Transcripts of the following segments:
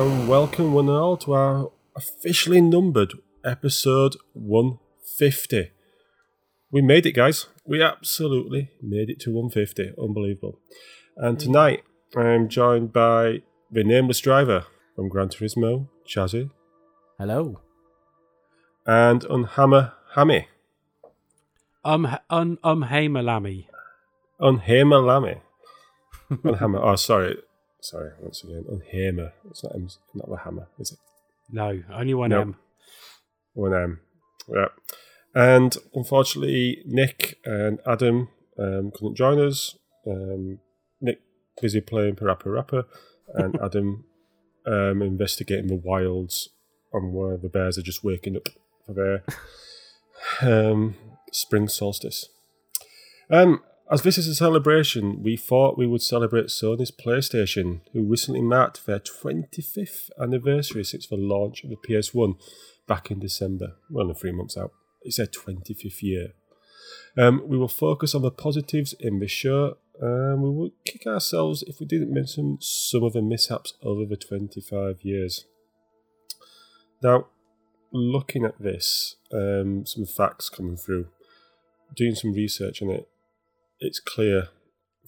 And welcome one and all to our officially numbered episode 150. We made it, guys. We absolutely made it to 150. Unbelievable. And tonight I'm joined by the nameless driver from Gran Turismo, Chazzy, Hello. and Unhammer Hammy. Um, h- um, hey, Malami. Unhammer Lammy. Unhammer. Oh, sorry. Sorry, once again. On hammer. It's not, M- not the hammer, is it? No, only one Nope. M. One M. Yeah. And unfortunately, Nick and Adam um, couldn't join us. Um, Nick busy playing Parappa Rapper, and Adam um, investigating the wilds on where the bears are just waking up for their um, spring solstice. Um, as this is a celebration, we thought we would celebrate Sony's PlayStation, who recently marked their 25th anniversary since the launch of the PS1 back in December. Well, three months out. It's their 25th year. Um, we will focus on the positives in the show. Um, we will kick ourselves if we didn't mention some of the mishaps over the 25 years. Now, looking at this, um, some facts coming through, doing some research on it, it's clear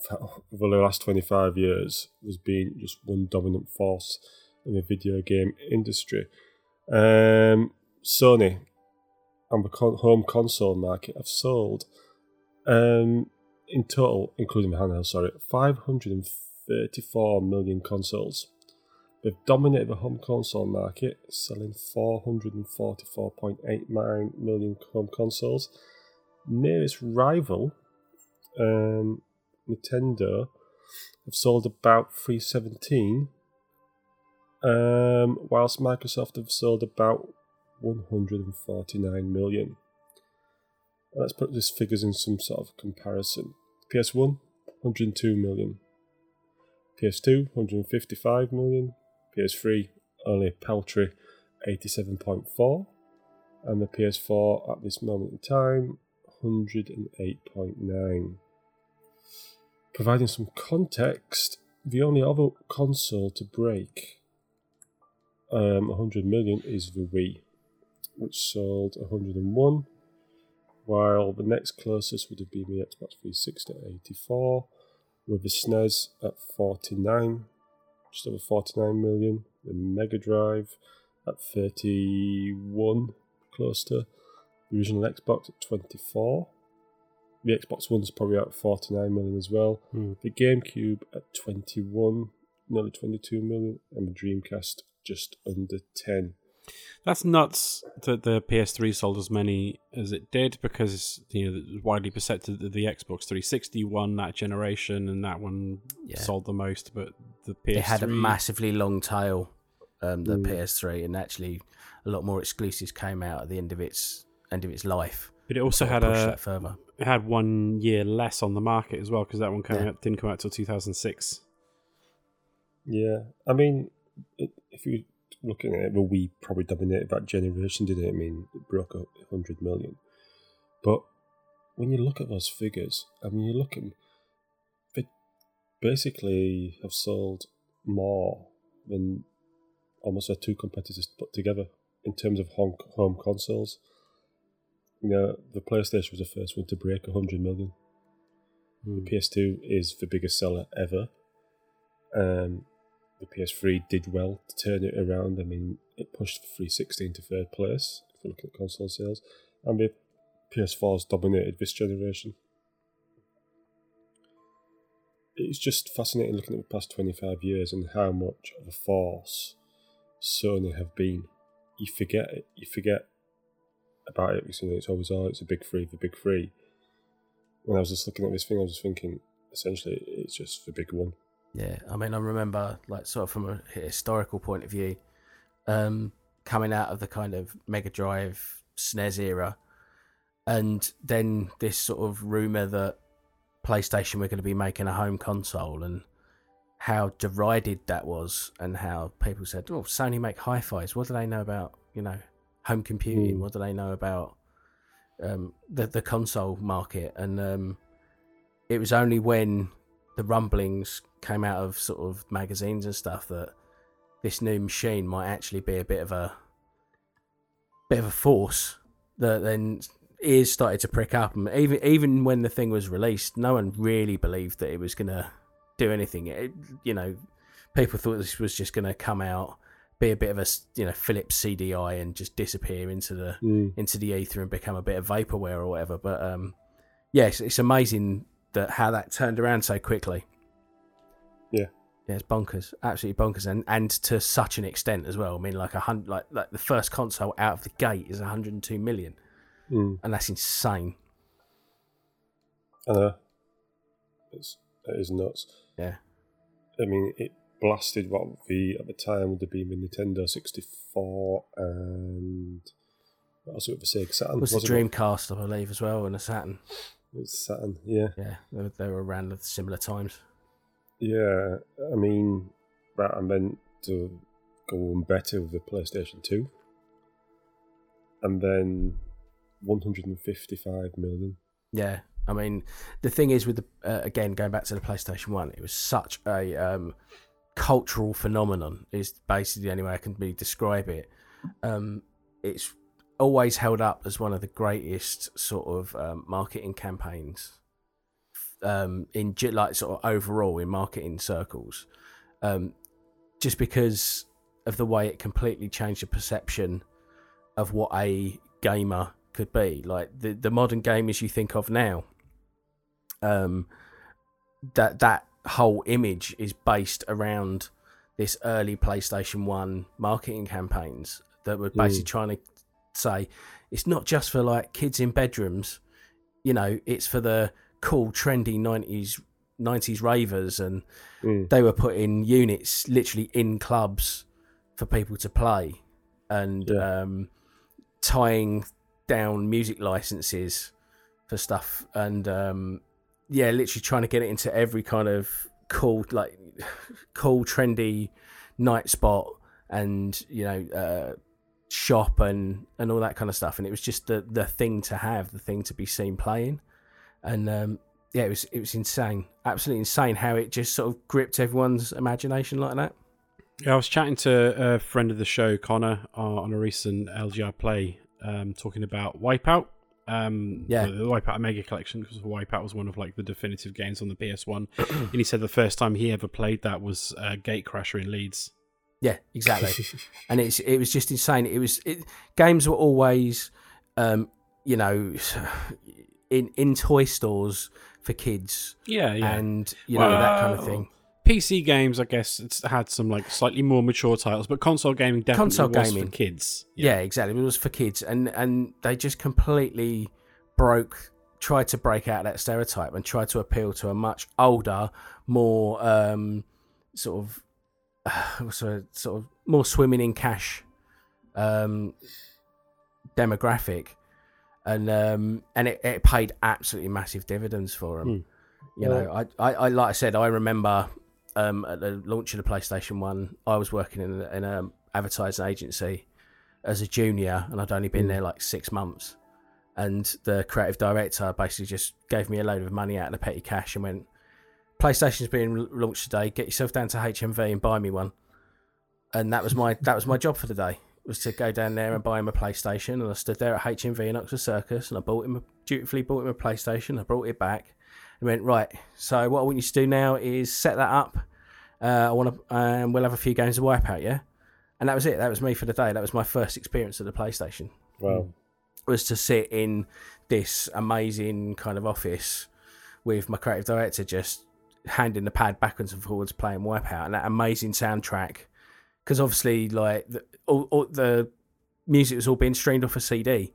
that over the last 25 years, there's been just one dominant force in the video game industry. Um, Sony on the con- home console market have sold, um, in total, including the handheld, sorry, 534 million consoles. They've dominated the home console market, selling 444.89 million home consoles. Nearest rival, um, Nintendo, have sold about 317, um, whilst Microsoft have sold about 149 million. Let's put these figures in some sort of comparison. PS1, 102 million. PS2, 155 million. PS3, only a paltry 87.4. And the PS4 at this moment in time, 108.9. Providing some context, the only other console to break um, 100 million is the Wii, which sold 101, while the next closest would have been the Xbox 360 at 84, with the SNES at 49, just over 49 million, the Mega Drive at 31, close to the original Xbox at 24. The Xbox One's probably at 49 million as well. Hmm. The GameCube at 21, nearly 22 million, and the Dreamcast just under 10. That's nuts that the PS3 sold as many as it did because you know it's widely percepted that the Xbox 360 won that generation and that one Yeah. sold the most, but the PS3 It had a massively long tail, um, the Mm. PS3, and actually a lot more exclusives came out at the end of its end of its life. But it also had a further. It had one year less on the market as well because that one came Yeah. out, didn't come out till 2006. Yeah, I mean, it, if you're looking at it, the we probably dominated that generation, didn't it? I mean, it broke a 100 million. But when you look at those figures, I mean, you look at them, they basically have sold more than almost their two competitors put together in terms of home, home consoles. You know, the PlayStation was the first one to break 100 million. Hmm. The PS2 is the biggest seller ever. Um, the PS3 did well to turn it around. I mean, it pushed the 360 into third place if you look at console sales, and the PS4's dominated this generation. It's just fascinating looking at the past 25 years and how much of a force Sony have been. You forget it. You forget about it know, it's always oh, it's a big three, the big three. When I was just looking at this thing, I was thinking, essentially, it's just the big one. Yeah, I mean, I remember, like, sort of from a historical point of view, um, coming out of the kind of Mega Drive SNES era, and then this sort of rumor that PlayStation were going to be making a home console, and how derided that was, and how people said, "Oh, Sony make hi-fi's. What do they know about, you know, home computing? Mm. What do they know about um, the the console market?" And um, it was only when the rumblings came out of sort of magazines and stuff that this new machine might actually be a bit of a bit of a force that then ears started to prick up and even even when the thing was released no one really believed that it was going to do anything it, you know people thought this was just going to come out be a bit of a you know Philips CDI and just disappear into the Mm. into the ether and become a bit of vaporware or whatever but um yes it's amazing that how that turned around so quickly Yeah. yeah, it's bonkers, absolutely bonkers, and and to such an extent as well. I mean, like a hundred, like like the first console out of the gate is 102 million, Mm. and that's insane. I know. It's, it is nuts. Yeah. I mean, it blasted what the at the time would have been the Nintendo 64 and what else would the Sega Saturn? It was the wasn't it? Dreamcast, I believe, as well, and the Saturn. It was Saturn, yeah. Yeah, they were, they were around at similar times. Yeah, I mean, that I meant to go on better with the PlayStation 2. And then 155 million. Yeah, I mean, the thing is with the uh, again going back to the PlayStation One, it was such a um, cultural phenomenon. Is basically the only way I can really describe it. Um, it's always held up as one of the greatest sort of um, marketing campaigns um, in like sort of overall in marketing circles, um, just because of the way it completely changed the perception of what a gamer could be. Like the the modern gamers you think of now, um, that that whole image is based around this early PlayStation One marketing campaigns that were basically trying to say it's not just for like kids in bedrooms, you know, it's for the cool, trendy nineties nineties ravers, and Mm. they were putting units literally in clubs for people to play, and Yeah. um, tying down music licenses for stuff, and um, yeah, literally trying to get it into every kind of cool, like cool, trendy night spot, and you know. Uh, shop and and all that kind of stuff and it was just the the thing to have the thing to be seen playing and um yeah it was it was insane absolutely insane how it just sort of gripped everyone's imagination like that Yeah, I was chatting to a friend of the show, Connor, uh, on a recent LGR play, um, talking about Wipeout. Um, Yeah. the Wipeout Mega Collection because Wipeout was one of like the definitive games on the PS1, and he said the first time he ever played that was uh, Gatecrasher in Leeds. yeah exactly and it's it was just insane it was it, games were always um you know in in toy stores for kids Yeah, yeah. and you know that kind of thing PC games, I guess, it's had some like slightly more mature titles, but console gaming definitely Console was gaming. for kids. Yeah. exactly. It was for kids, and and they just completely broke, tried to break out that stereotype and tried to appeal to a much older, more um, sort of, the- sort of more swimming in cash, um, demographic, and um, and it, it paid absolutely massive dividends for them. Hmm. You know, I, I, I like I said, I remember um, at the launch of the PlayStation One, I was working in, in an advertising agency as a junior, and I'd only been there like six months. And the creative director basically just gave me a load of money out of the petty cash and went, "PlayStation's being launched today. Get yourself down to HMV and buy me one." And that was my that was my job for the day was to go down there and buy him a PlayStation. And I stood there at HMV in Oxford Circus, and I bought him a, dutifully bought him a PlayStation. I brought it back went right. So what I want you to do now is set that up. Uh, I want to, and we'll have a few games of Wipeout, yeah. And that was it. That was me for the day. That was my first experience of the PlayStation. Wow. Was to sit in this amazing kind of office with my creative director just handing the pad backwards and forwards, playing Wipeout, and that amazing soundtrack. Because obviously, like the, all, all the music was all being streamed off a CD,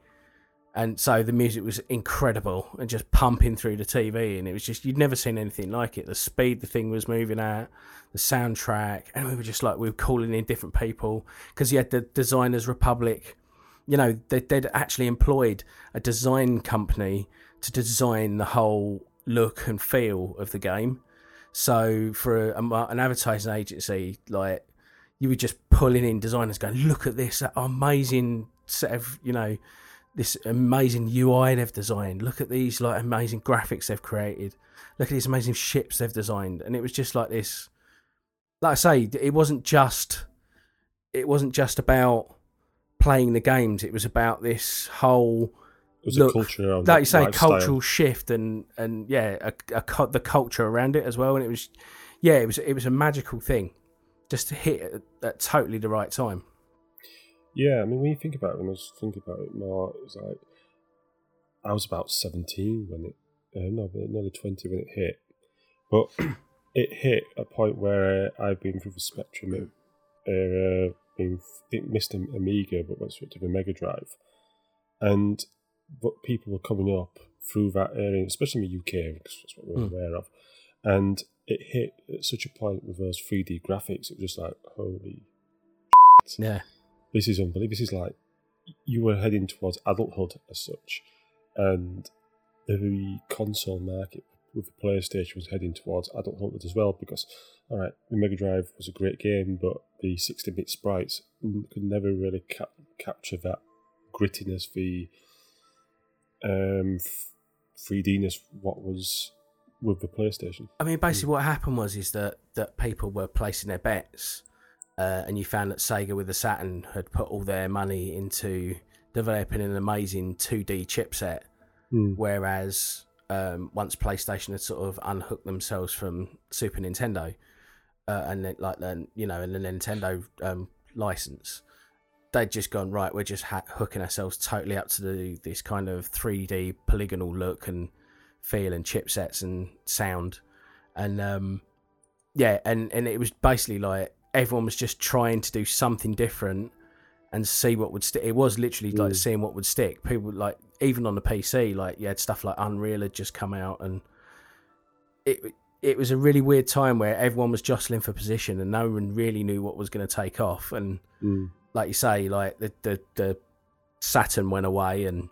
and so the music was incredible and just pumping through the TV, and it was just you'd never seen anything like it. The speed the thing was moving at, the soundtrack, and we were just like we were calling in different people because you had the Designers Republic. You know, they, they'd actually employed a design company to design the whole look and feel of the game. So for a, an advertising agency, like you were just pulling in designers, going, "Look at this amazing set of you know." This amazing UI they've designed. Look at these like amazing graphics they've created. Look at these amazing ships they've designed. And it was just like this. Like I say, it wasn't just it wasn't just about playing the games. It was about this whole It was Look, a culture around like you say, lifestyle. cultural shift and and yeah, a, a, the culture around it as well. And it was, yeah, it was it was a magical thing, just to hit at, at totally the right time. Yeah, I mean, when you think about it, when I was thinking about it more, it was like I was about seventeen when it, uh, no, nearly twenty when it hit. But it hit a point where I've been through the spectrum of uh, being didn't missed an Amiga, but went straight to the Mega Drive, and but people were coming up through that area, especially in the UK, because that's what we're Hmm. aware of, and it hit at such a point with those three D graphics. It was just like holy Yeah, this is unbelievable. This is like you were heading towards adulthood as such, and the console market with the PlayStation was heading towards adulthood as well. Because all right, the Mega Drive was a great game, but the 16-bit sprites could never really cap- capture that grittiness, the um, 3Dness what was with the PlayStation. I mean, basically, what happened was is that that people were placing their bets, uh, and you found that Sega with the Saturn had put all their money into developing an amazing 2D chipset, Hmm. whereas um, once PlayStation had sort of unhooked themselves from Super Nintendo, uh, and then, like then you know, and the Nintendo um, license, they'd just gone right. We're just ha- hooking ourselves totally up to the, this kind of 3D polygonal look and feel and chipsets and sound, and um, yeah, and and it was basically like everyone was just trying to do something different and see what would stick. It was literally like Mm. seeing what would stick. People like even on the PC, like you had stuff like Unreal had just come out, and it it was a really weird time where everyone was jostling for position and no one really knew what was going to take off. And Mm. like you say, like the the, the Saturn went away and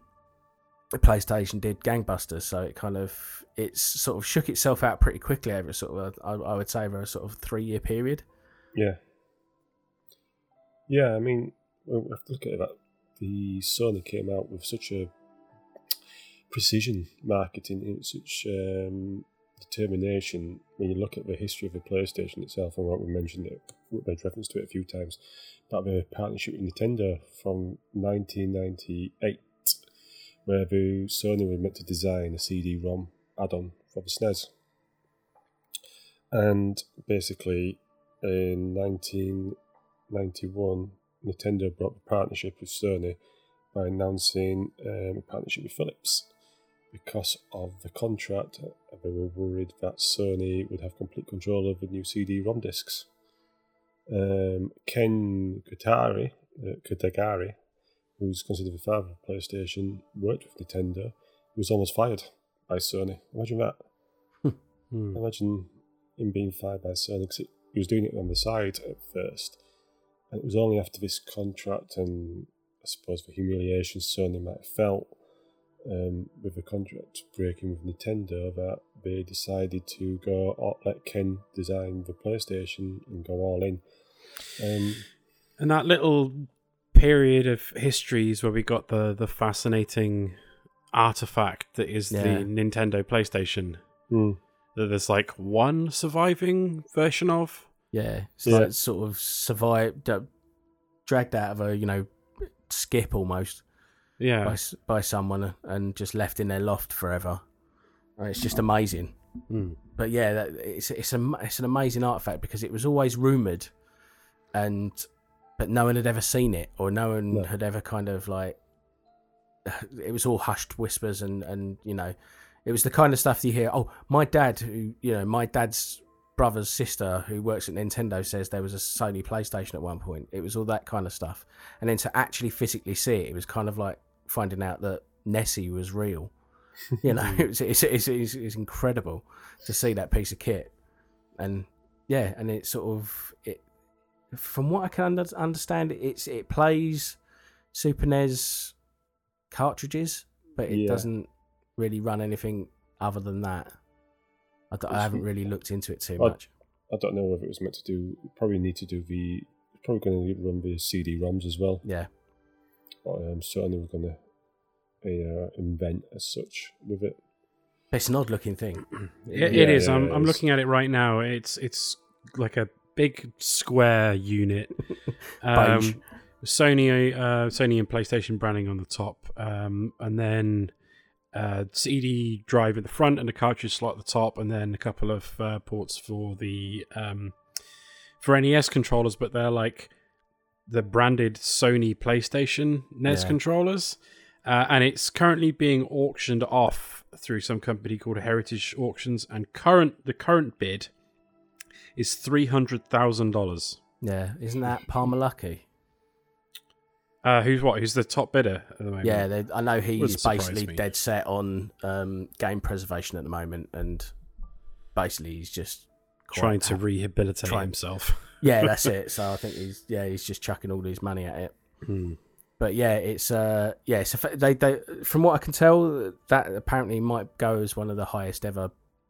the PlayStation did gangbusters. So it kind of it's sort of shook itself out pretty quickly over sort of a, I, I would say over a sort of three year period. Yeah. Yeah, I mean, we have to look at that. The Sony came out with such a precision marketing, in such um, determination. When you look at the history of the PlayStation itself, and what we mentioned it, we made reference to it a few times, about the partnership with Nintendo from 1998, where the Sony were meant to design a CD-ROM add-on for the SNES, and basically in 1991, Nintendo broke the partnership with Sony by announcing um, a partnership with Philips. Because of the contract, they were worried that Sony would have complete control of the new CD-ROM discs. Um, Ken Kutari, uh, Kutagari, who's considered the father of PlayStation, worked with Nintendo, He was almost fired by Sony. Imagine that. Hmm. Imagine him being fired by Sony because he was doing it on the side at first. And it was only after this contract and I suppose the humiliation Sony might have felt um, with the contract breaking with Nintendo that they decided to go all, let Ken design the PlayStation and go all in. Um, And that little period of histories where we got the the fascinating artifact that is Yeah. the Nintendo PlayStation hmm, that there's like one surviving version of. Yeah, it's Yeah. like sort of survived, uh, dragged out of a you know skip almost Yeah. s- by someone and just left in their loft forever. It's just amazing. Hmm. But yeah, that, it's it's a it's an amazing artifact because it was always rumored, and but no one had ever seen it or no one had ever kind of like it was all hushed whispers and and you know it was the kind of stuff you hear. Oh, my dad, who you know, my dad's brother's sister who works at Nintendo says there was a Sony PlayStation at one point. It was all that kind of stuff, and then to actually physically see it, it was kind of like finding out that Nessie was real. You know, it's, it's, it's, it's, incredible to see that piece of kit, and yeah, and it sort of it. From what I can under- understand, it's it plays Super NES cartridges, but it Yeah. doesn't really run anything other than that. I, d- I It's- haven't really looked into it too I- much. I don't know if it was meant to do. Probably need to do the. Probably going to run the CD-ROMs as well. Yeah, Um, certainly we're going to uh, invent as such with it. it's an odd looking thing. It, Yeah, it is. I'm yeah, I'm it's- looking at it right now. It's it's like a big square unit. Um, Sony, uh, Sony and PlayStation branding on the top, um, and then uh, CD drive at the front and a cartridge slot at the top, and then a couple of uh, ports for the um, for NES controllers, but they're like the branded Sony PlayStation NES Yeah. controllers, uh, and it's currently being auctioned off through some company called Heritage Auctions, and current the current bid is three hundred thousand dollars. Yeah, isn't that Palmer Luckey? Uh, who's what? Who's the top bidder at the moment? Yeah, they, I know he's basically me. dead set on um, game preservation at the moment, and basically he's just trying to rehabilitate Trying- himself. yeah, that's it. So I think he's yeah he's just chucking all his money at it. Hmm. But yeah, it's uh yeah, it's a, they they from what I can tell that apparently might go as one of the highest ever,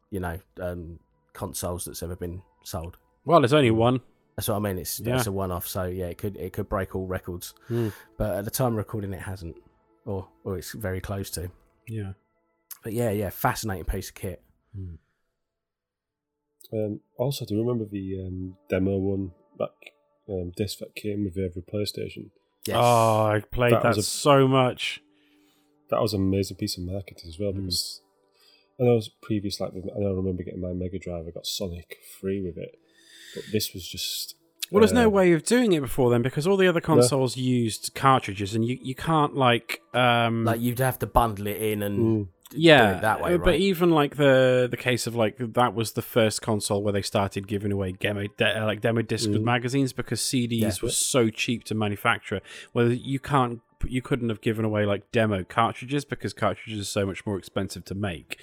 you know, um, consoles that's ever been sold. Well, there's only one. That's what I mean. It's Yeah. it's a one off, so yeah, it could it could break all records. Hmm. But at the time of recording, it hasn't, or or it's very close to. Yeah. But yeah, yeah, fascinating piece of kit. Um, also, do you remember the um, demo one back um, disc that came with every PlayStation? Yes. Oh, I played That that, a- so much. That was an amazing piece of marketing as well Mm. because I know previous like I know I remember getting my Mega Drive. I got Sonic free with it, but this was just Well, there's no uh, way of doing it before then because all the other consoles used cartridges, and you, you can't like um like you'd have to bundle it in and Mm. yeah do it that way, uh, right? But even like the the case of like that was the first console where they started giving away demo de- uh, like demo discs with Mm. magazines because CDs Yeah. were so cheap to manufacture. Whether you can't you couldn't have given away like demo cartridges because cartridges are so much more expensive to make.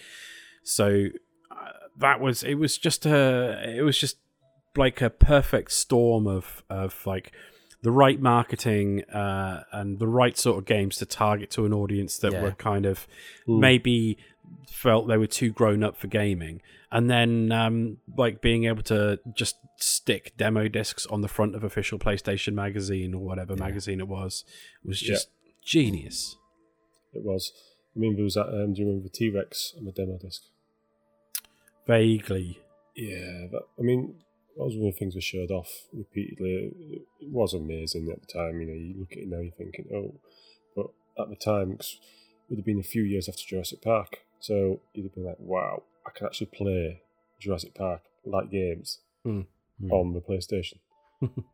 So uh, that was it was just a it was just like a perfect storm of of like the right marketing uh, and the right sort of games to target to an audience that Yeah. were kind of maybe felt they were too grown up for gaming and then um, like being able to just stick demo discs on the front of official playstation magazine or whatever Yeah. magazine it was was Yeah. just genius It was. I mean, there was that. Um, do you remember the T Rex on the demo disc? vaguely Yeah, that, I mean, that was one of the things we showed off repeatedly. It, was amazing at the time. You know, you look at it now, you're thinking, oh, but at the time, 'cause it would have been a few years after Jurassic Park, so you'd have been like, wow, I can actually play Jurassic Park like games Hmm. Hmm. on the PlayStation.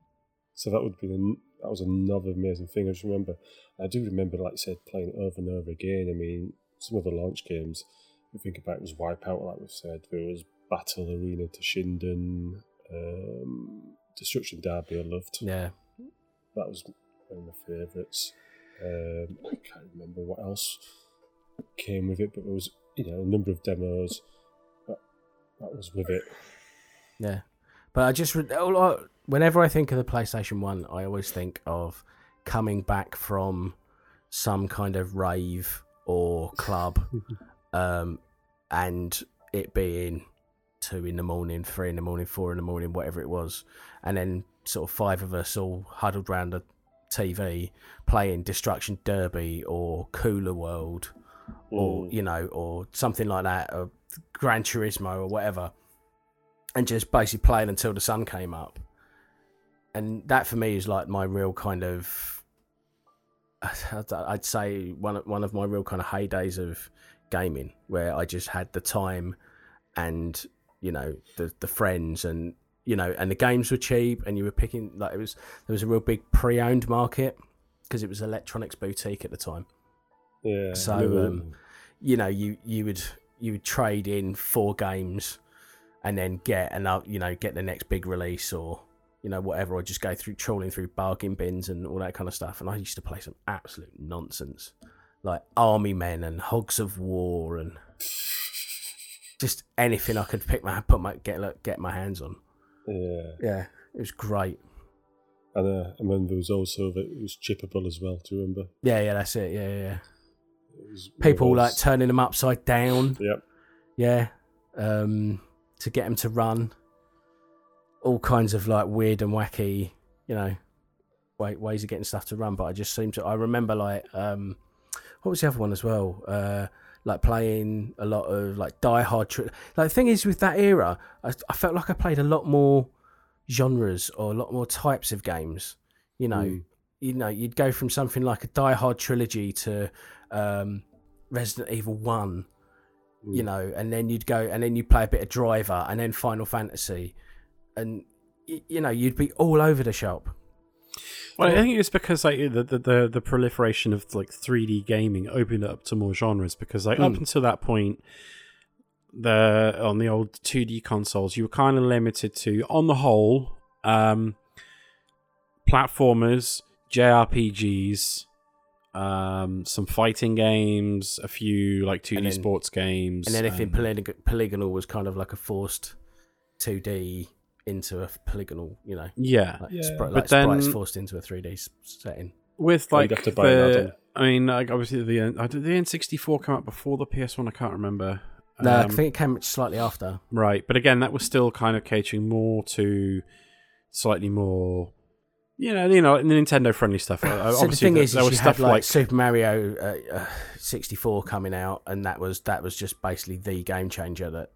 so that would be an, that was another amazing thing. I just remember, I do remember, like I said, playing it over and over again. I mean, some of the launch games, You think about it was Wipeout, like we've said. There was Battle Arena Toshinden, um, Destruction Derby. I loved. yeah, That was one of my favourites. Um, I can't remember what else came with it, but there was you know a number of demos that, that was with it. yeah. But I just I- whenever I think of the PlayStation One, I always think of coming back from some kind of rave or club, um, and it being two in the morning, three in the morning, four in the morning, whatever it was, and then sort of five of us all huddled round the TV playing Destruction Derby or Cooler World or Mm. you know, or something like that, or Gran Turismo or whatever, and just basically playing until the sun came up. And that for me is like my real kind of, I'd say one of, one of my real kind of heydays of gaming, where I just had the time and you know the the friends and you know and the games were cheap and you were picking like it was there was a real big pre-owned market because it was electronics boutique at the time. Yeah. So, um, you know you you would you would trade in four games and then get another you know get the next big release or you know whatever or just go through trawling through bargain bins and all that kind of stuff. And i used to play some absolute nonsense like army men and hogs of war and just anything i could pick my put my get look, get my hands on yeah. yeah it was great And uh, I remember there was also that it was chippable as well. Do you remember? yeah yeah that's it yeah yeah. It people like turning them upside down Yep. yeah um to get them to run all kinds of like weird and wacky you know way, ways of getting stuff to run but i just seem to i remember like um what was the other one as well uh like playing a lot of like die hard tri- like the thing is with that era I, I felt like i played a lot more genres or a lot more types of games. You know, Mm. you know, you'd go from something like a Die Hard trilogy to um, Resident Evil One. You Mm. know, and then you'd go and then you'd play a bit of Driver and then Final Fantasy, and y- you know, you'd be all over the shop. Well, I think it's because like the, the the proliferation of like 3D gaming opened up to more genres. Because like up Mm. until that point, the on the old 2D consoles, you were kind of limited to, on the whole, um, platformers, JRPGs, um, some fighting games, a few like 2D then- sports games, And anything polyg- polygonal was kind of like a forced 2D into a polygonal, you know, yeah. like, Yeah. spri- But like sprites forced into a 3D setting. with Or you'd like have to buy an the, add-on. I mean, like obviously the N- uh, did the N64 come out before the PS1. I can't remember. No, I Um, think it came slightly after. right, but again, that was still kind of catering more to slightly more, you know, you know, Nintendo friendly stuff. Uh, so the obviously, thing there, is, there is was you had stuff like, like Super Mario uh, uh, 64 coming out, and that was that was just basically the game changer that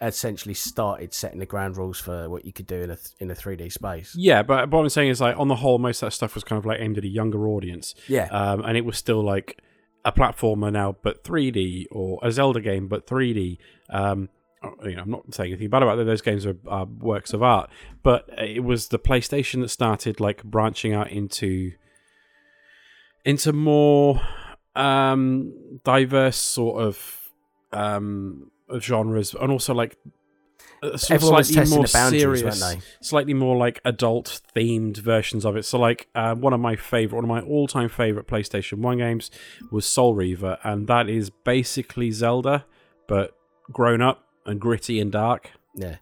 essentially started setting the ground rules for what you could do in a in a 3D space. yeah, but, what I'm saying is like on the whole, most of that stuff was kind of like aimed at a younger audience, Yeah, um, and it was still like a platformer now, but 3D, or a Zelda game, but 3D. Um, you know, I'm not saying anything bad about that. Those games are, are works of art, but it was the PlayStation that started like branching out into into more um, diverse sort of um, of genres, and also like uh, slightly more serious slightly more like adult themed versions of it. So like uh, one of my favorite, one of my all time favorite PlayStation One games was Soul Reaver, and that is basically Zelda, but grown up and gritty and dark. Yeah,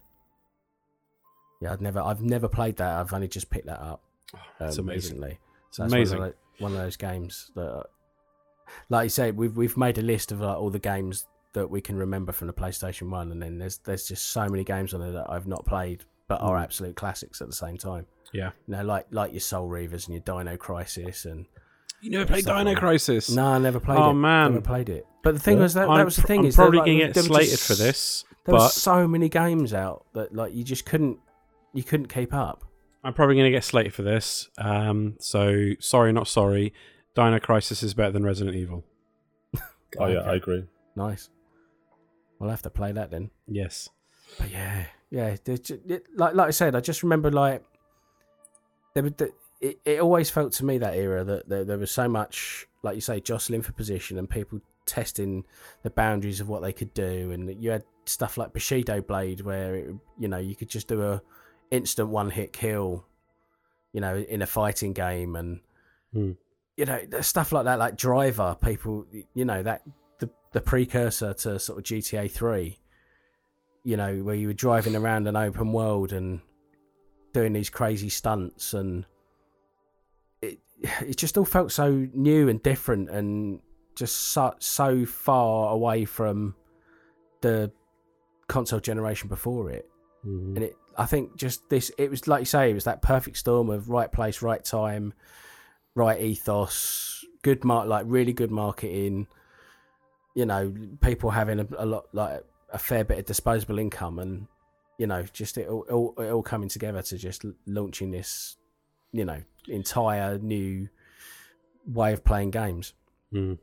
yeah. I've never I've never played that. I've only just picked that up. Um, It's amazing. Recently. It's That's amazing. One of, those, one of those games that, like you say, we've we've made a list of like, all the games that we can remember from the PlayStation One, and then there's there's just so many games on there that I've not played, but are Mm. absolute classics at the same time. Yeah. You know, like like your Soul Reavers and your Dino Crisis, and You never played Dino like. Crisis? no, I never played Oh, it. Oh man. never played it. But the thing Yeah. was that I'm that was the pr- thing I'm is that, probably like, gonna get slated just- for this, There but was so many games out that like you just couldn't you couldn't keep up. I'm probably gonna get slated for this. Um, so sorry, not sorry. Dino Crisis is better than Resident Evil. Oh yeah, Okay. I agree. Nice. I'll have to play that then. Yes. But yeah, yeah. like like I said, I just remember like there the, it, it always felt to me that era that there, there was so much like you say jostling for position and people testing the boundaries of what they could do and you had stuff like Bushido Blade where it, you know you could just do a instant one hit kill you know in a fighting game and Hmm. you know stuff like that like Driver people you know that the the precursor to sort of GTA 3 you know, where you were driving around an open world and doing these crazy stunts, and it it just all felt so new and different, and just so so far away from the console generation before it. Mhm. And it, I think, just this, it was like you say, it was that perfect storm of right place, right time, right ethos, good mark, like really good marketing. You know, people having a, a lot, like a fair bit of disposable income, and you know, just it all, all, it all coming together to just launching this, you know, entire new way of playing games. Mm.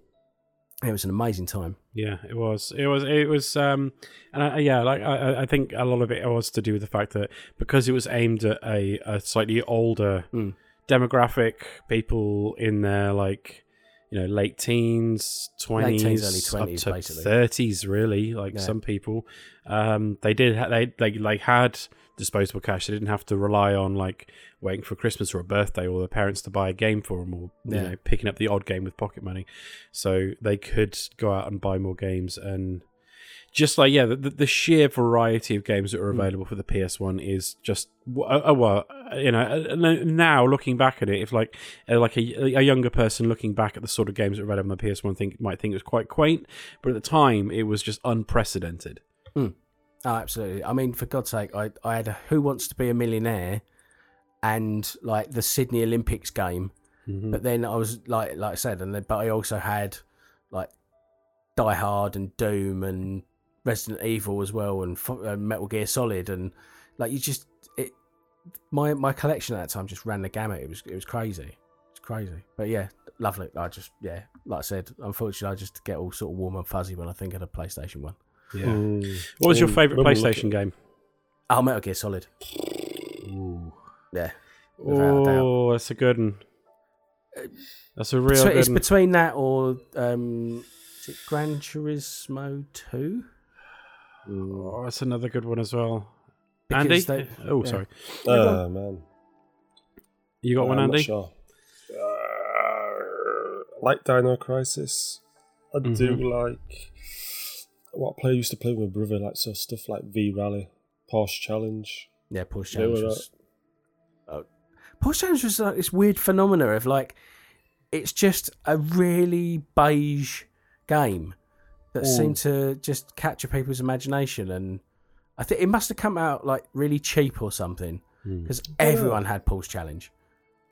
It was an amazing time. Yeah, it was. It was. It was. Um, and I, yeah, like I, I- I think a lot of it was to do with the fact that because it was aimed at a, a slightly older Mm. demographic, people in their like, you know, late teens, Late teens, twenties, early up 20s, to basically. thirties, really. Like Yeah. some people, um, they did. Ha- they they like had disposable cash. They didn't have to rely on like waiting for Christmas or a birthday or their parents to buy a game for them or you know picking up the odd game with pocket money. So they could go out and buy more games and just like yeah, the, the sheer variety of games that are Mm. available for the PS1 is just oh well, you know. uh, Now looking back at it, if like uh, like a, a younger person looking back at the sort of games that are available on the PS1, think might think it was quite quaint, but at the time it was just unprecedented. Oh, absolutely. I mean, for God's sake, I, I had a Who Wants to Be a Millionaire and like the Sydney Olympics game. Mhm. But then I was like, like I said, and then, but I also had like Die Hard and Doom and Resident Evil as well, and F- uh, Metal Gear Solid, and like you just, it, my my collection at that time just ran the gamut. It was it was crazy. It's crazy. But yeah, lovely. I just yeah, like I said, unfortunately, I just get all sort of warm and fuzzy when I think of the PlayStation One. Yeah. Mm. What was your favorite when we look PlayStation game? Oh, Metal Gear Solid. Yeah. Without a. Oh, that's a good one. That's a real So good it's one. between that or um, is it Gran Turismo Two. Oh, that's another good one as well. Because Andy? they- oh, yeah. sorry. Oh man, You got one, I'm not Andy? sure. Uh, like Dino Crisis. I do Mhm. like what player used to play with my brother, like so stuff like V Rally, Porsche Challenge. Yeah, Porsche They Challenge were was. Oh. Porsche Challenge was like this weird phenomena of like, it's just a really beige game that Mm. seemed to just capture people's imagination, and I think it must have come out like really cheap or something Hmm. because everyone had Porsche Challenge,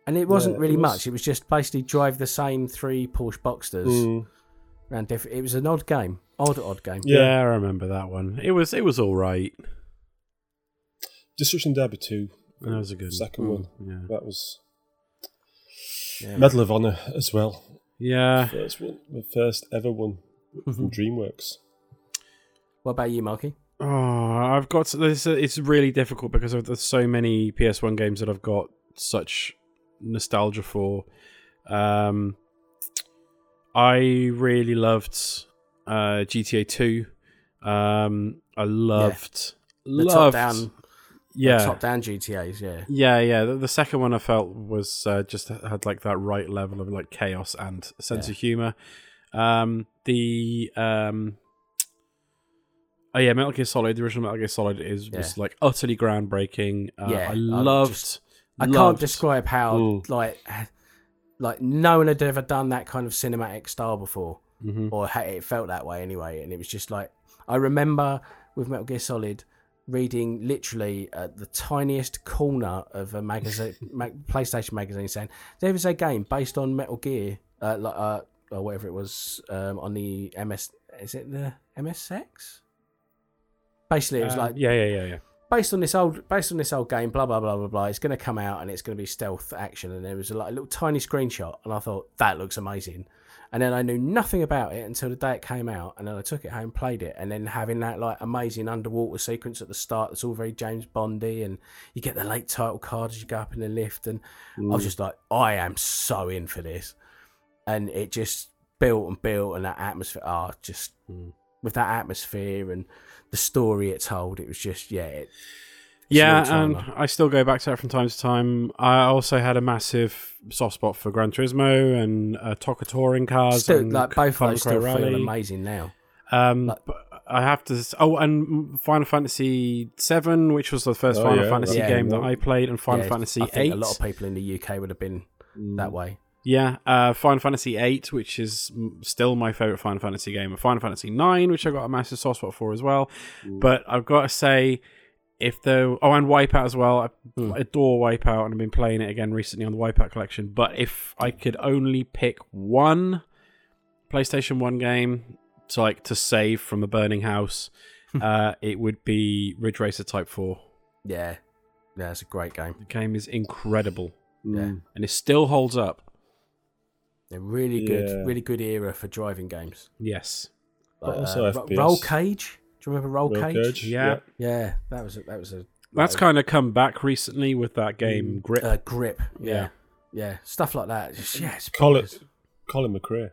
and it wasn't Yeah, it really was- much. It was just basically drive the same three Porsche Boxsters Mm. around different. It was an odd game, odd odd game. Yeah. Yeah. I remember that one. It was it was all right. Destruction Derby Two, That was a good second Mm. one. Yeah. That was Yeah. Medal of Honor as well. Yeah. First one, the first ever one Mm-hmm. from DreamWorks. What about you, Marky? Oh, I've got this. It's really difficult because of there's so many PS1 games that I've got such nostalgia for. Um, I really loved uh, GTA 2. Um, I loved The top loved down, yeah top down GTA's. Yeah. yeah yeah. The, the second one I felt was uh, just had like that right level of like chaos and sense Yeah. of humor. Um, the um, oh yeah, Metal Gear Solid, the original Metal Gear Solid is was like utterly groundbreaking. Uh, Yeah, I loved. just- I can't describe how Mm. like like no one had ever done that kind of cinematic style before, Mhm. or it felt that way anyway. And it was just like I remember with Metal Gear Solid reading literally at the tiniest corner of a magazine, ma- PlayStation magazine, saying there is a game based on Metal Gear, uh, like uh, or whatever it was um, on the MS. Is it the MSX? Basically, it was Uh, like yeah yeah yeah yeah. based on this old based on this old game, blah blah blah blah blah. It's going to come out and it's going to be stealth action. And there was a, like, a little tiny screenshot, and I thought that looks amazing. And then I knew nothing about it until the day it came out, and then I took it home, played it, and then having that like amazing underwater sequence at the start that's all very James Bondy, and you get the late title card as you go up in the lift, and I was just like, I am so in for this, and it just built and built, and that atmosphere, ah, just Mm. with that atmosphere and the story it told, it was just yeah, it, Yeah, and. I still go back to that from time to time. I also had a massive soft spot for Gran Turismo and uh, TOCA touring cars. Still, and like both of Final those still Crow feel amazing now. Um, Like- but I have to. Oh, and Final Fantasy Seven, which was the first Oh, Final yeah, Fantasy that's game the that. I played, and Final Yeah, Fantasy I think Eight. a lot of people in the UK would have been Mm. that way. Yeah, uh, Final Fantasy Eight, which is mm, still my favorite Final Fantasy game, and Final Fantasy Nine, which I got a massive soft spot for as well. Mm. But I've got to say, if the oh, and Wipeout as well, I Hmm. adore Wipeout, and I've been playing it again recently on the Wipeout collection. But if I could only pick one PlayStation One game to like to save from the burning house, uh, it would be Ridge Racer Type Four. Yeah, yeah, it's a great game. The game is incredible, Mm. and it still holds up. A really good, really good era for driving games. Yes. But Like, also uh, FPS. Roll Cage. Do you remember Roll, Roll Cage? Cage, Yeah. Yeah, that was a, that was a That's kind of come back recently with that game Grip. uh, grip. Yeah. Yeah. yeah, stuff like that. Just, yeah, Colin. Colin McRae.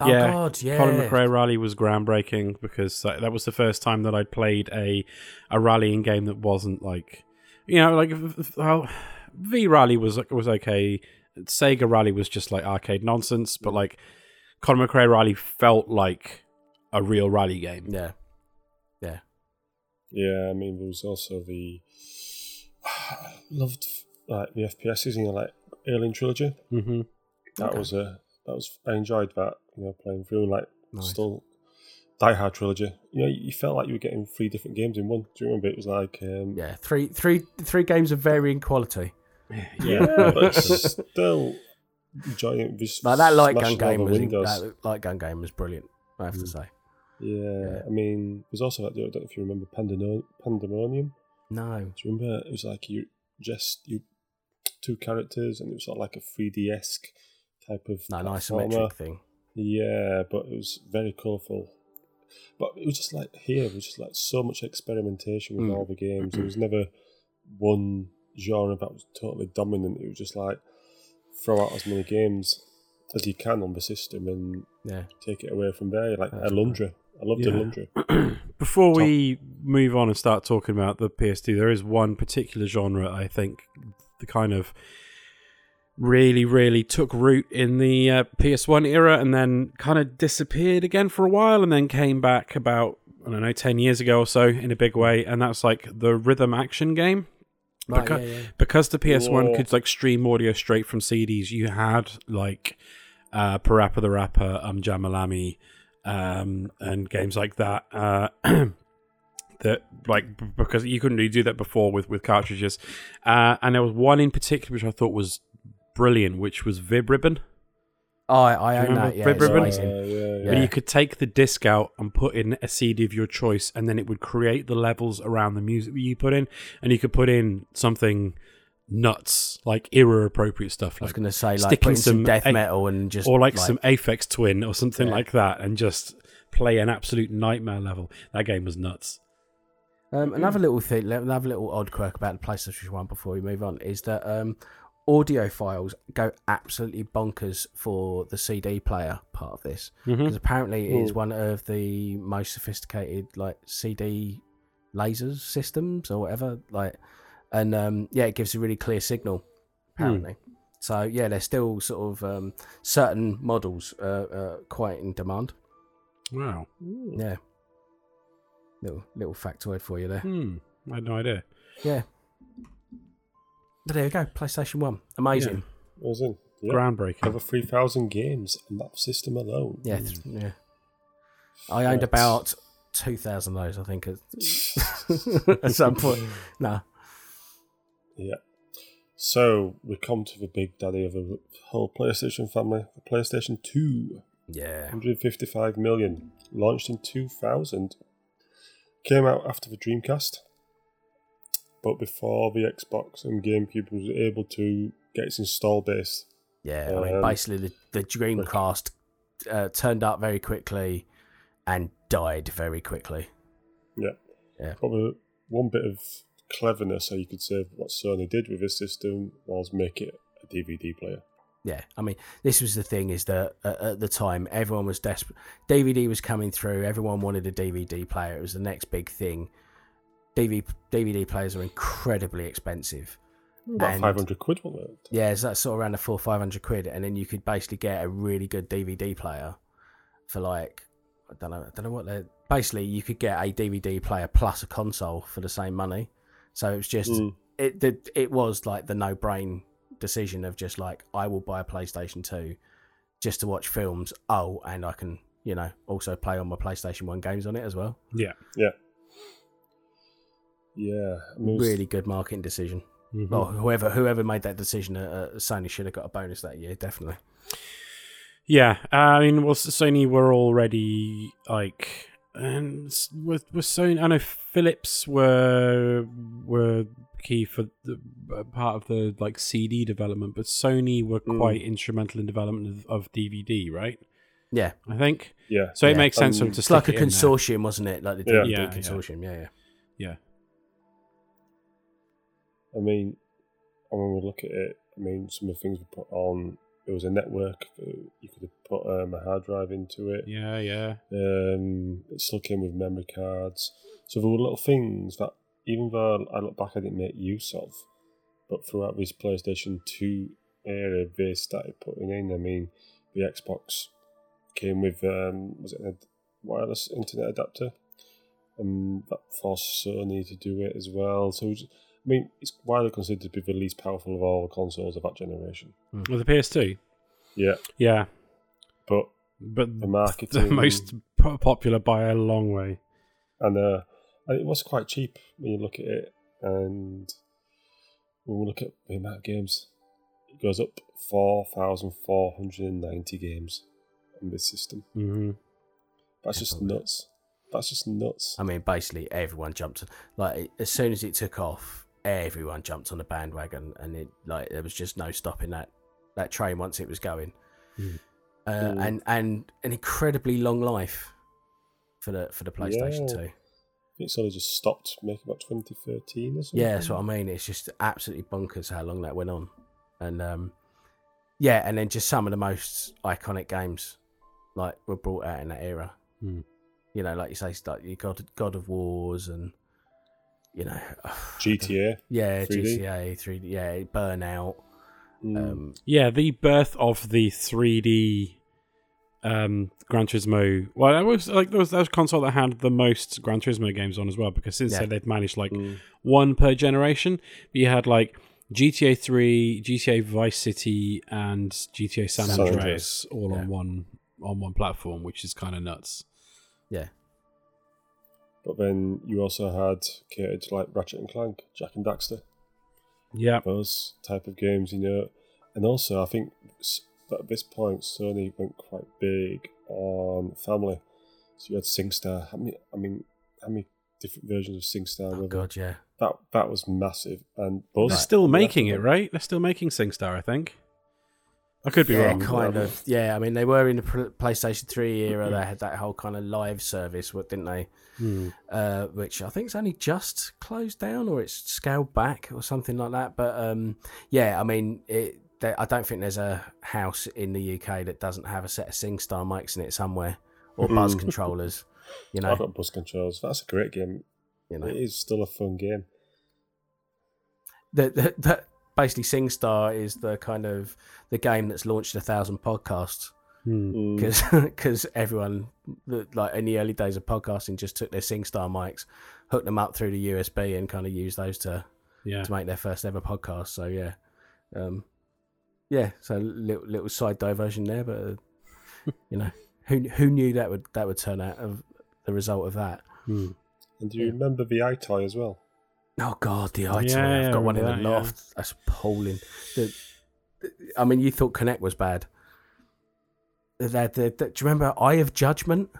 Oh Yeah, God, yeah. Colin McRae Rally was groundbreaking because that, that was the first time that I'd played a a rallying game that wasn't like, you know, like well, V Rally was was okay. Sega Rally was just like arcade nonsense, but like Colin McRae Rally felt like a real rally game. Yeah, Yeah, yeah. I mean, there was also the loved like the FPSs, you know, like Alien Trilogy. hmm That Okay. was a that was I enjoyed that, you know, playing through and like Nice. still Die Hard Trilogy. You know, you felt like you were getting three different games in one. Do you remember? It was like um, yeah. Three, three, three games of varying quality. Yeah, but still giant. it. Just Like that light gun game was that light gun game was brilliant. I have to Mm. say. Yeah, Yeah. I mean, there's also like, I don't know if you remember Pandemonium. Pandemonium. No. Do you remember? It was like you just you two characters, and it was sort of like a 3D esque type of No, an isometric thing. Yeah, but it was very colourful. But it was just like here, it was just like so much experimentation with Mm. all the games. There was never one genre that was totally dominant. It was just like throw out as many games as you can on the system and Yeah. take it away from there. Like That's Alundra. I loved Yeah. Alundra. Before we move on and start talking about the PS2, there is one particular genre I think the kind of really, really took root in the uh, PS1 era and then kind of disappeared again for a while and then came back about, I don't know, 10 years ago or so in a big way. And that's like the rhythm action game. Right, Becau- yeah, yeah. because the PS1 Whoa. could like stream audio straight from CDs, you had like uh, Parappa the Rapper, Um Jammer Lammy, um, and games like that. Uh, that like b- because you couldn't really do that before with with cartridges. Uh, and there was one in particular which I thought was brilliant, which was Vib Ribbon. Oh, I, I you own remember that. Yeah, it's Ribbon? amazing. Yeah, yeah. But you could take the disc out and put in a CD of your choice, and then it would create the levels around the music that you put in, and you could put in something nuts, like era appropriate stuff, Like I was going to say, like, sticking putting some, some death a- metal and just. or like, some Aphex Twin or something Yeah. like that, and just play an absolute nightmare level. That game was nuts. Um, another little thing, another little odd quirk about the PlayStation One before we move on is that um, audiophiles go absolutely bonkers for the CD player part of this Mm-hmm. because apparently it is Mm. one of the most sophisticated like CD lasers systems or whatever. Like, and um, yeah, it gives a really clear signal. Apparently, so yeah, there's still sort of um, certain models uh, uh, quite in demand. Wow. Yeah, little little factoid for you there. Hmm. I had no idea. Yeah. But there you go, PlayStation One, amazing. It was in. Yeah. Groundbreaking. Over 3,000 games on that system alone. Yeah, mm. th- yeah. I owned That's- about two thousand of those, I think, at, at some point. No, Yeah. So we come to the big daddy of the whole PlayStation family, the PlayStation 2. yeah, 155 million. Launched in 2000. Came out after the Dreamcast. But before the Xbox and GameCube was able to get its install base. yeah. I mean, Um, basically, the, the Dreamcast uh, turned up very quickly and died very quickly. Yeah. Yeah. But one bit of cleverness, so you could say, what Sony did with this system was make it a DVD player. Yeah, I mean, this was the thing is that at the time everyone was desperate. DVD was coming through. Everyone wanted a DVD player. It was the next big thing. DVD DVD players are incredibly expensive. About And- 500 quid, wasn't it? Yeah, so that's sort of around the four five hundred quid, and then you could basically get a really good DVD player for like I don't know, I don't know what they're. basically you could get a DVD player plus a console for the same money. So it was just Mm. it the, it was like the no brain decision of just like I will buy a PlayStation Two just to watch films. Oh, and I can you know also play on my PlayStation One games on it as well. Yeah. Yeah. Mean, was- Really good marketing decision. Mhm. Well, whoever whoever made that decision, uh, Sony should have got a bonus that year, definitely. Yeah, I mean, well, Sony were already like, and with with Sony, I know Philips were were key for the uh, part of the like CD development, but Sony were Mm. quite instrumental in development of, of DVD, right? Yeah, I think yeah. so. It Yeah. makes sense for Um, them to It's like a stick it in there. consortium, wasn't it? Like the Yeah. DVD Yeah, yeah. consortium. Yeah, yeah. Yeah, I mean, when we look at it, I mean, some of the things we put on, it was a network you could have put um, a hard drive into it. yeah, yeah. Um, it still came with memory cards. So there were little things that, even though I look back, I didn't make use of, but throughout this PlayStation 2 era, they started putting in. I mean, the Xbox came with, um, was it a wireless internet adapter? And that forced Sony to do it as well. So, it's- I mean, it's widely considered to be the least powerful of all the consoles of that generation. Well, the PS2, Yeah, yeah, but but the market the most popular by a long way. and uh, it was quite cheap when you look at it. And when we look at the amount of games, it goes up four thousand four hundred and ninety games on this system. hmm That's just Definitely. nuts. That's just nuts. I mean, basically everyone jumped. Like as soon as it took off, everyone jumped on the bandwagon, and it like there was just no stopping that that train once it was going. Mm. Uh, Mm. And and an incredibly long life for the for the PlayStation Yeah. Two. I think it's only just stopped making about 2013 or something. Yeah, that's what I mean. It's just absolutely bonkers how long that went on, and um, yeah, and then just some of the most iconic games like were brought out in that era. Hmm. You know, like you say, like you God God of Wars and you know, GTA. yeah, 3D. GTA, three yeah, Burnout. Mm. Um, Yeah, the birth of the 3D um, Gran Turismo. Well, that was like that was that was console that had the most Gran Turismo games on as well because since Yeah. then they've managed like Mm. one per generation. But you had like GTA 3, GTA Vice City, and GTA San San Andreas Andreas. all Yeah. on one on one platform, which is kind of nuts. yeah, But then you also had catered like Ratchet and Clank, Jak and Daxter, Yeah, those type of games, you know. And also, I think s- at this point, Sony went quite big on family. So you had SingStar. How many? I mean, how many different versions of SingStar oh were there? god, yeah, That that was massive. And Buzz. they're still making it, right? They're still making SingStar, I think. I could be yeah, wrong. kind of. Yeah, I mean, they were in the PlayStation Three era. They had that whole kind of live service, didn't they? Hmm. uh, which I think think's only just closed down or it's scaled back or something like that. But um, yeah, I mean, it, there, I don't think there's a house in the UK that doesn't have a set of SingStar mics in it somewhere or Buzz Mm. controllers. You know, I've got Buzz controls. That's a great game. you know. It is still a fun game. The, the, the, basically, SingStar is the kind of the game that's launched a thousand podcasts Hmm. Mm. because because everyone like in the early days of podcasting just took their SingStar mics, hooked them up through the USB, and kind of used those to Yeah. to make their first ever podcast. So yeah, um, yeah. So little little side diversion there, but uh, you know, who who knew that would that would turn out of the result of that? Hmm. And do you remember the EyeToy as well? Oh God, the EyeToy! Yeah, I've got one in the remember that, yeah. loft. That's appalling. The, I mean, you thought Kinect was bad. That, the, the, do you remember Eye of Judgment?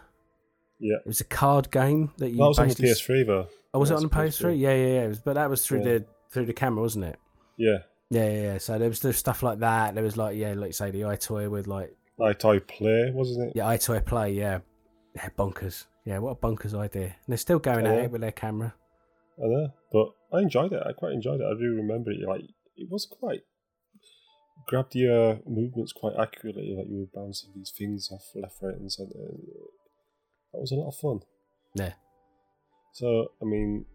Yeah. It was a card game that you. That was on the PS3 though. Oh, was it on the PS3? PS3. Yeah, yeah, yeah. Was, but that was through Yeah. the through the camera, wasn't it? Yeah. Yeah, yeah, yeah. So there was, there was stuff like that. There was like, yeah, like you say, the EyeToy with like, EyeToy Play, wasn't it? yeah, EyeToy Play, yeah. Yeah, bonkers. Yeah, what a bonkers idea. And they're still going at Yeah. it with their camera. I know. But I enjoyed it. I quite enjoyed it. I do remember it. Like it was quite grabbed your movements quite accurately. Like you were bouncing these things off left, right, and centre. That was a lot of fun. Yeah. So I mean,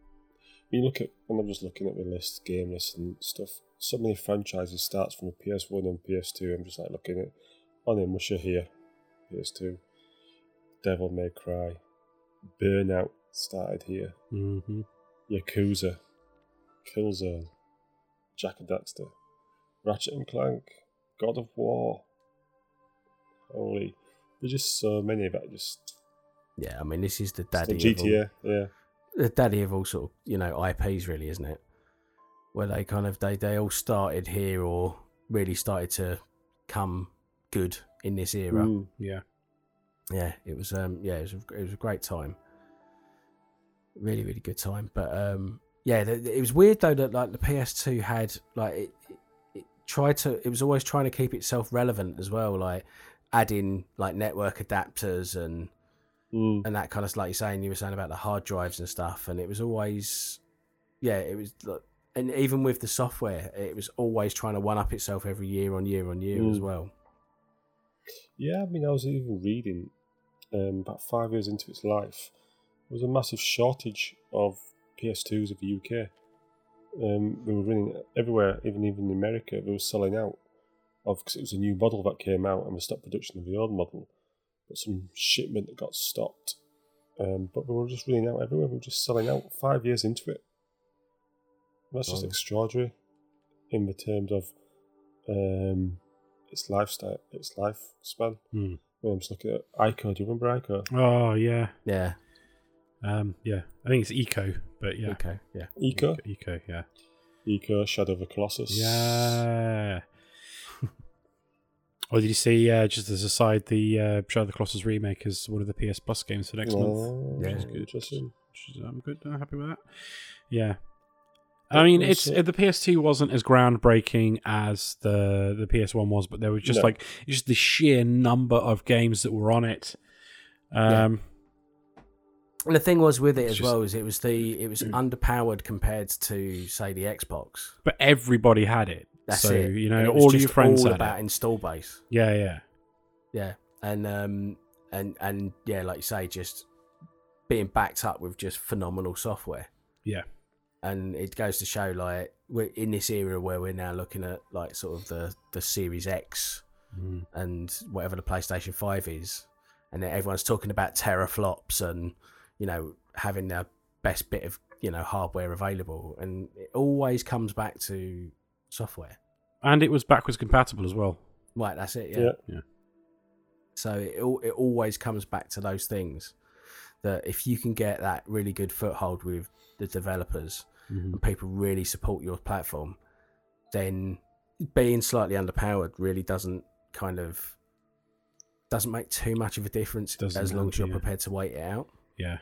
when you look at, and I'm just looking at the list, game list and stuff. So many franchises starts from the PS1 and PS2. I'm just like looking at Onimusha here, PS2. Devil May Cry, Burnout started here. hmm Yakuza, Killzone, Jak and Daxter, Ratchet and Clank, God of War. Holy, there's just so many that just Yeah, I mean, this is the the daddy of all, GTA, yeah, the daddy of all sort of, you know, IPs, really, isn't it? Where they kind of, they, they all started here or really started to come good in this era. Mm. Yeah. yeah it was um yeah it was a, it was a great time really really good time but um yeah th it was weird though that like the ps2 had like it, it, tried to it was always trying to keep itself relevant as well like adding like network adapters and Mm. and that kind of like you're saying you were saying about the hard drives and stuff and it was always yeah it was like and even with the software it was always trying to one up itself every year on year on year as Mm. well Yeah, I mean, I was even reading um, about five years into its life, there was a massive shortage of PS2s of the UK. Um, they were running everywhere, even even in America. They were selling out of because it was a new model that came out and they stopped production of the old model. But some shipment that got stopped. Um, but we were just running out everywhere. We were just selling out five years into it. That's just Oh. extraordinary in the terms of um, its lifestyle, its lifespan. Hmm. I'm just looking at ICO. Do you remember ICO? Oh yeah. yeah Um, yeah. I think it's Eco, but yeah. okay yeah Eco, Eco, yeah. Eco, Shadow of the Colossus. Yeah. or did you see, uh, just as a side, the uh, Shadow of the Colossus remake is one of the PS Plus games for next month? Oh, Yeah. Which is good. Interesting. Which is- I'm good. I'm happy with that. Yeah. I mean, it's uh, the PS2 wasn't as groundbreaking as the the PS1 was, but there was just No. like just the sheer number of games that were on it. Um, And the thing was with it as just- well is it was the it was underpowered compared to say the Xbox. but everybody had it. That's so it. you know, it all your friends all had about it. install base. Yeah, yeah, Yeah, and um, and and yeah, like you say, just being backed up with just phenomenal software. yeah, and it goes to show like we're in this era where we're now looking at like sort of the the Series X Mm. and whatever the PlayStation Five is, and everyone's talking about teraflops and you know having the best bit of you know hardware available, and it always comes back to software. and it was backwards compatible as well. Right, that's it. Yeah. Yeah. So it it always comes back to those things that if you can get that really good foothold with the developers Mhm. and people really support your platform, then being slightly underpowered really doesn't kind of doesn't make too much of a difference Doesn't as long help as you're you. prepared to wait it out. Yeah,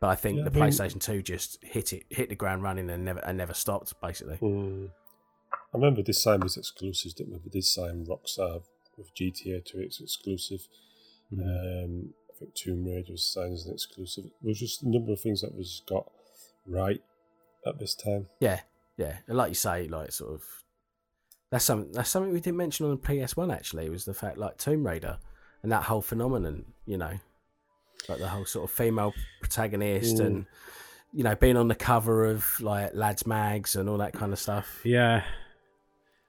But I think Yeah, the I mean- PlayStation Two just hit it, hit the ground running, and never and never stopped. Basically, Mm. I remember this time was exclusives, didn't we? Did sign Rockstar with GTA to its exclusive. Mhm. Um, I think Tomb Raider was signed as an exclusive. There was just a number of things that was got right at this time. yeah, yeah. And like you say, like sort of that's something that's something we didn't mention on the PS One. Actually, was the fact like Tomb Raider and that whole phenomenon. You know, like the whole sort of female protagonist and you know being on the cover of like lads mags and all that kind of stuff. yeah.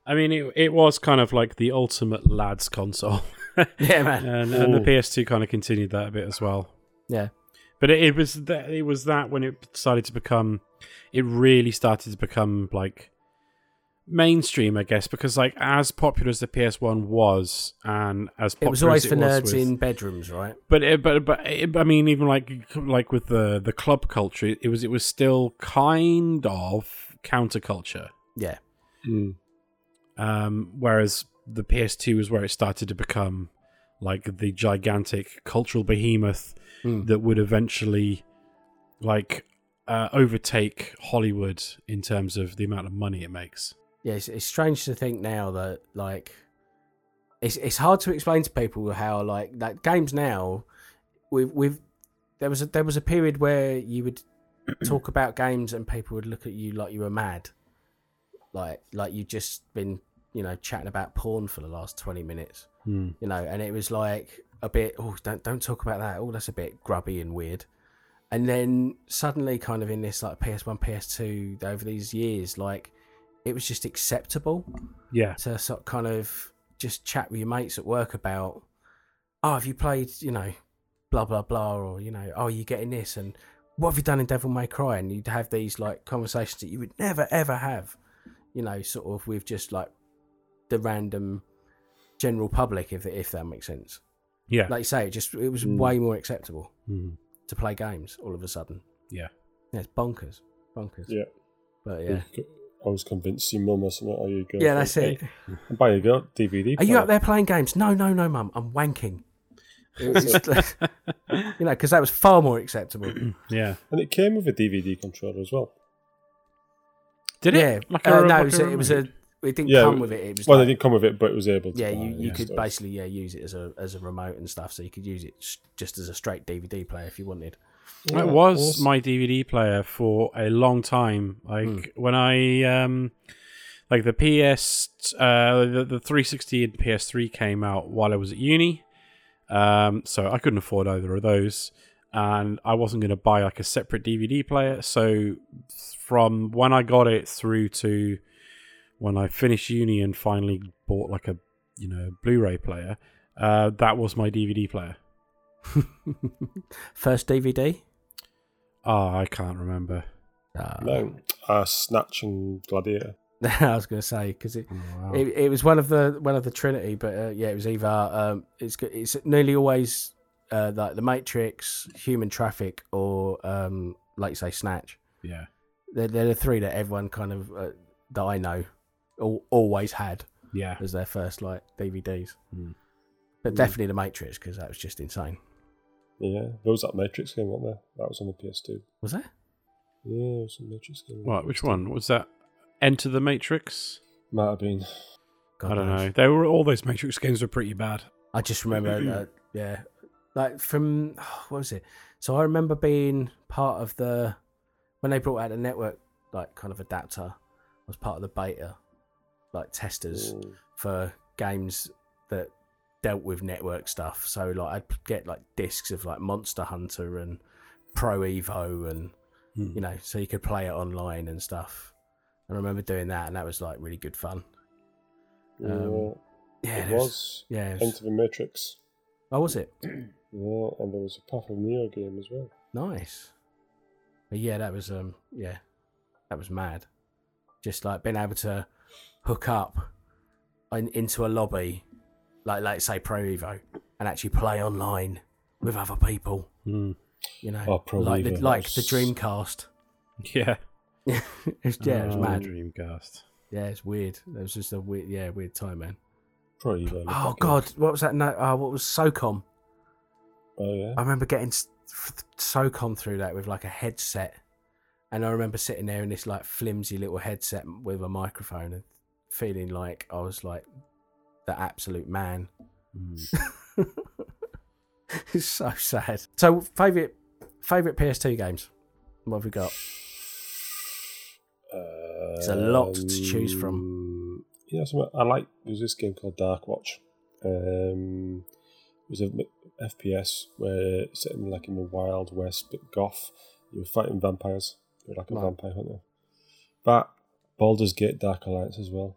I mean, it it was kind of like the ultimate lads console, Yeah, man. and, and the PS2 kind of continued that a bit as well. Yeah. But it, it was that it was that when it started to become, it really started to become like mainstream, I guess, because like as popular as the PS1 was, and as popular It was always as for it was nerds with- in bedrooms, right? But it, but but it, I mean, even like like with the the club culture, it was it was still kind of counterculture. Yeah. Mm. Um, whereas the PS2 was where it started to become like the gigantic cultural behemoth Mm. that would eventually like uh, overtake Hollywood in terms of the amount of money it makes. Yeah, it's, it's strange to think now that like it's it's hard to explain to people how like that games now we've we've there was a there was a period where you would talk about games and people would look at you like you were mad, like like you'd just been you know chatting about porn for the last twenty minutes, Hmm. you know, and it was like a bit oh don't don't talk about that. Oh that's a bit grubby and weird, and then suddenly kind of in this like PS One PS Two over these years like it was just acceptable Yeah, to sort of kind of just chat with your mates at work about, oh, have you played, you know, blah blah blah, or you know, oh, you getting this, and what have you done in Devil May Cry? And you'd have these like conversations that you would never ever have, you know, sort of with just like the random general public, if if that makes sense. yeah, Like you say, it just it was Mm. way more acceptable Hmm. to play games all of a sudden. yeah. Yeah, it's bonkers, bonkers. Yeah. But yeah, I was convinced your mum or something, or your girl. yeah, that's it. Buy your girl DVD. Are you player. up there playing games? No, no, no, mum. I'm wanking. Just you know, because that was far more acceptable. Yeah. And it came with a DVD controller as well. Did yeah, it? Like uh, a- no, like it was, a, it was a. It didn't Yeah, come with it. It was Well, like, they didn't come with it, but it was able to. yeah, buy you, you could stuff. basically yeah use it as a as a remote and stuff. So you could use it just as a straight DVD player if you wanted. Yeah, it was awesome. my DVD player for a long time. Like when I um like the PS uh the, the 360 and PS3 came out while I was at uni. Um so I couldn't afford either of those and I wasn't going to buy like a separate DVD player. So from when I got it through to when I finished uni and finally bought like a you know Blu-ray player, uh that was my DVD player. First DVD. Ah, I can't remember. Uh, No, uh, Snatch and Gladiator. I was going to say because it, Wow. it it was one of the one of the Trinity, but uh, yeah, it was either um, it's it's nearly always uh, like the Matrix, Human Traffic, or um, like you say, Snatch. yeah. They're, they're the three that everyone kind of uh, that I know al- always had Yeah. as their first like DVDs. Hmm. But Hmm. definitely the Matrix because that was just insane. Yeah, there was that Matrix game, wasn't there? That was on the PS2. Was that? Yeah, some Matrix game. What? Which one was that? Enter the Matrix. Might have been. God I don't knows. know. They were all those Matrix games were pretty bad. I just remember, uh, yeah, like from what was it? So I remember being part of the when they brought out the network, like kind of adapter. I was part of the beta, like testers Mm. for games that dealt with network stuff. So like I'd get like discs of like Monster Hunter and Pro Evo, and Hmm. you know, so you could play it online and stuff. I remember doing that, and that was like really good fun. Um, yeah, it was. Yeah, it was- Enter the Matrix. oh, was it? Yeah, and there was a Path of Neo game as well. Nice. But yeah, that was um yeah, that was mad. Just like being able to hook up in, into a lobby, like like say Pro Evo, and actually play online with other people. Hmm. You know, Oh, Pro like the, like the Dreamcast. Yeah. it's, yeah, it was Oh, mad. Dreamcast. Yeah, it's weird. It was just a weird, yeah, weird time, man. Pro Evo. Oh God, what was that? No, uh, what was SOCOM? Oh yeah. I remember getting SOCOM through that with like a headset, and I remember sitting there in this like flimsy little headset with a microphone and feeling like I was like the absolute man. Hmm. it's so sad. So favorite favorite PS2 games. What have we got? There's a lot to choose from. Um, Yeah, so I like. There was this game called Dark Watch. Um, it was a FPS where it's set in like in the Wild West, but goth. You were fighting vampires. You were like a Right. vampire hunter. That Baldur's Gate Dark Alliance as well,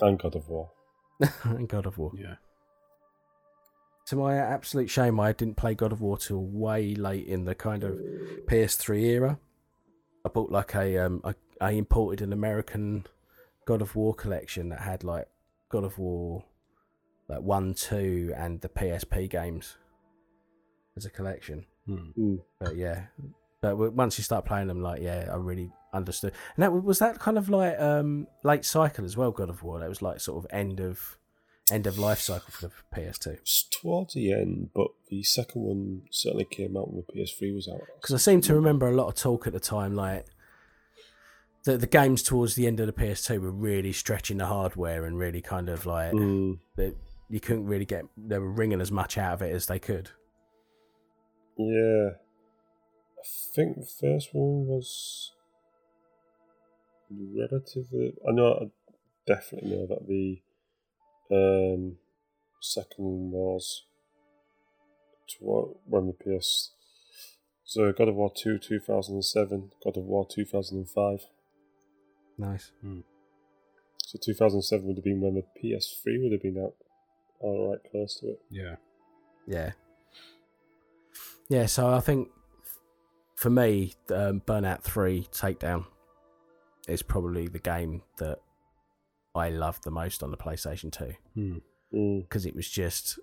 and God of War. and God of War. Yeah. To my absolute shame, I didn't play God of War till way late in the kind of PS3 era. I bought like a um, I, I imported an American God of War collection that had like God of War, like one, two, and the PSP games as a collection. Mm. But yeah, but once you start playing them, like yeah, I really understood. And that was that kind of like um late cycle as well. God of War. That was like sort of end of end of life cycle for the PS2. It's towards the end, but the second one certainly came out when the PS3 was out. because I seem to remember a lot of talk at the time, like the the games towards the end of the PS2 were really stretching the hardware and really kind of like Mm. that you couldn't really get they were wringing as much out of it as they could. Yeah. I think the first one was relatively. I know, I definitely know that the um, second one was toward, when the PS. So God of War 2 2007, God of War 2005. Nice. So 2007 would have been when the PS3 would have been out. Alright, close to it. Yeah. Yeah. Yeah, so I think for me, um, Burnout 3 Takedown is probably the game that I loved the most on the PlayStation 2. Hmm. Mm. because it was just,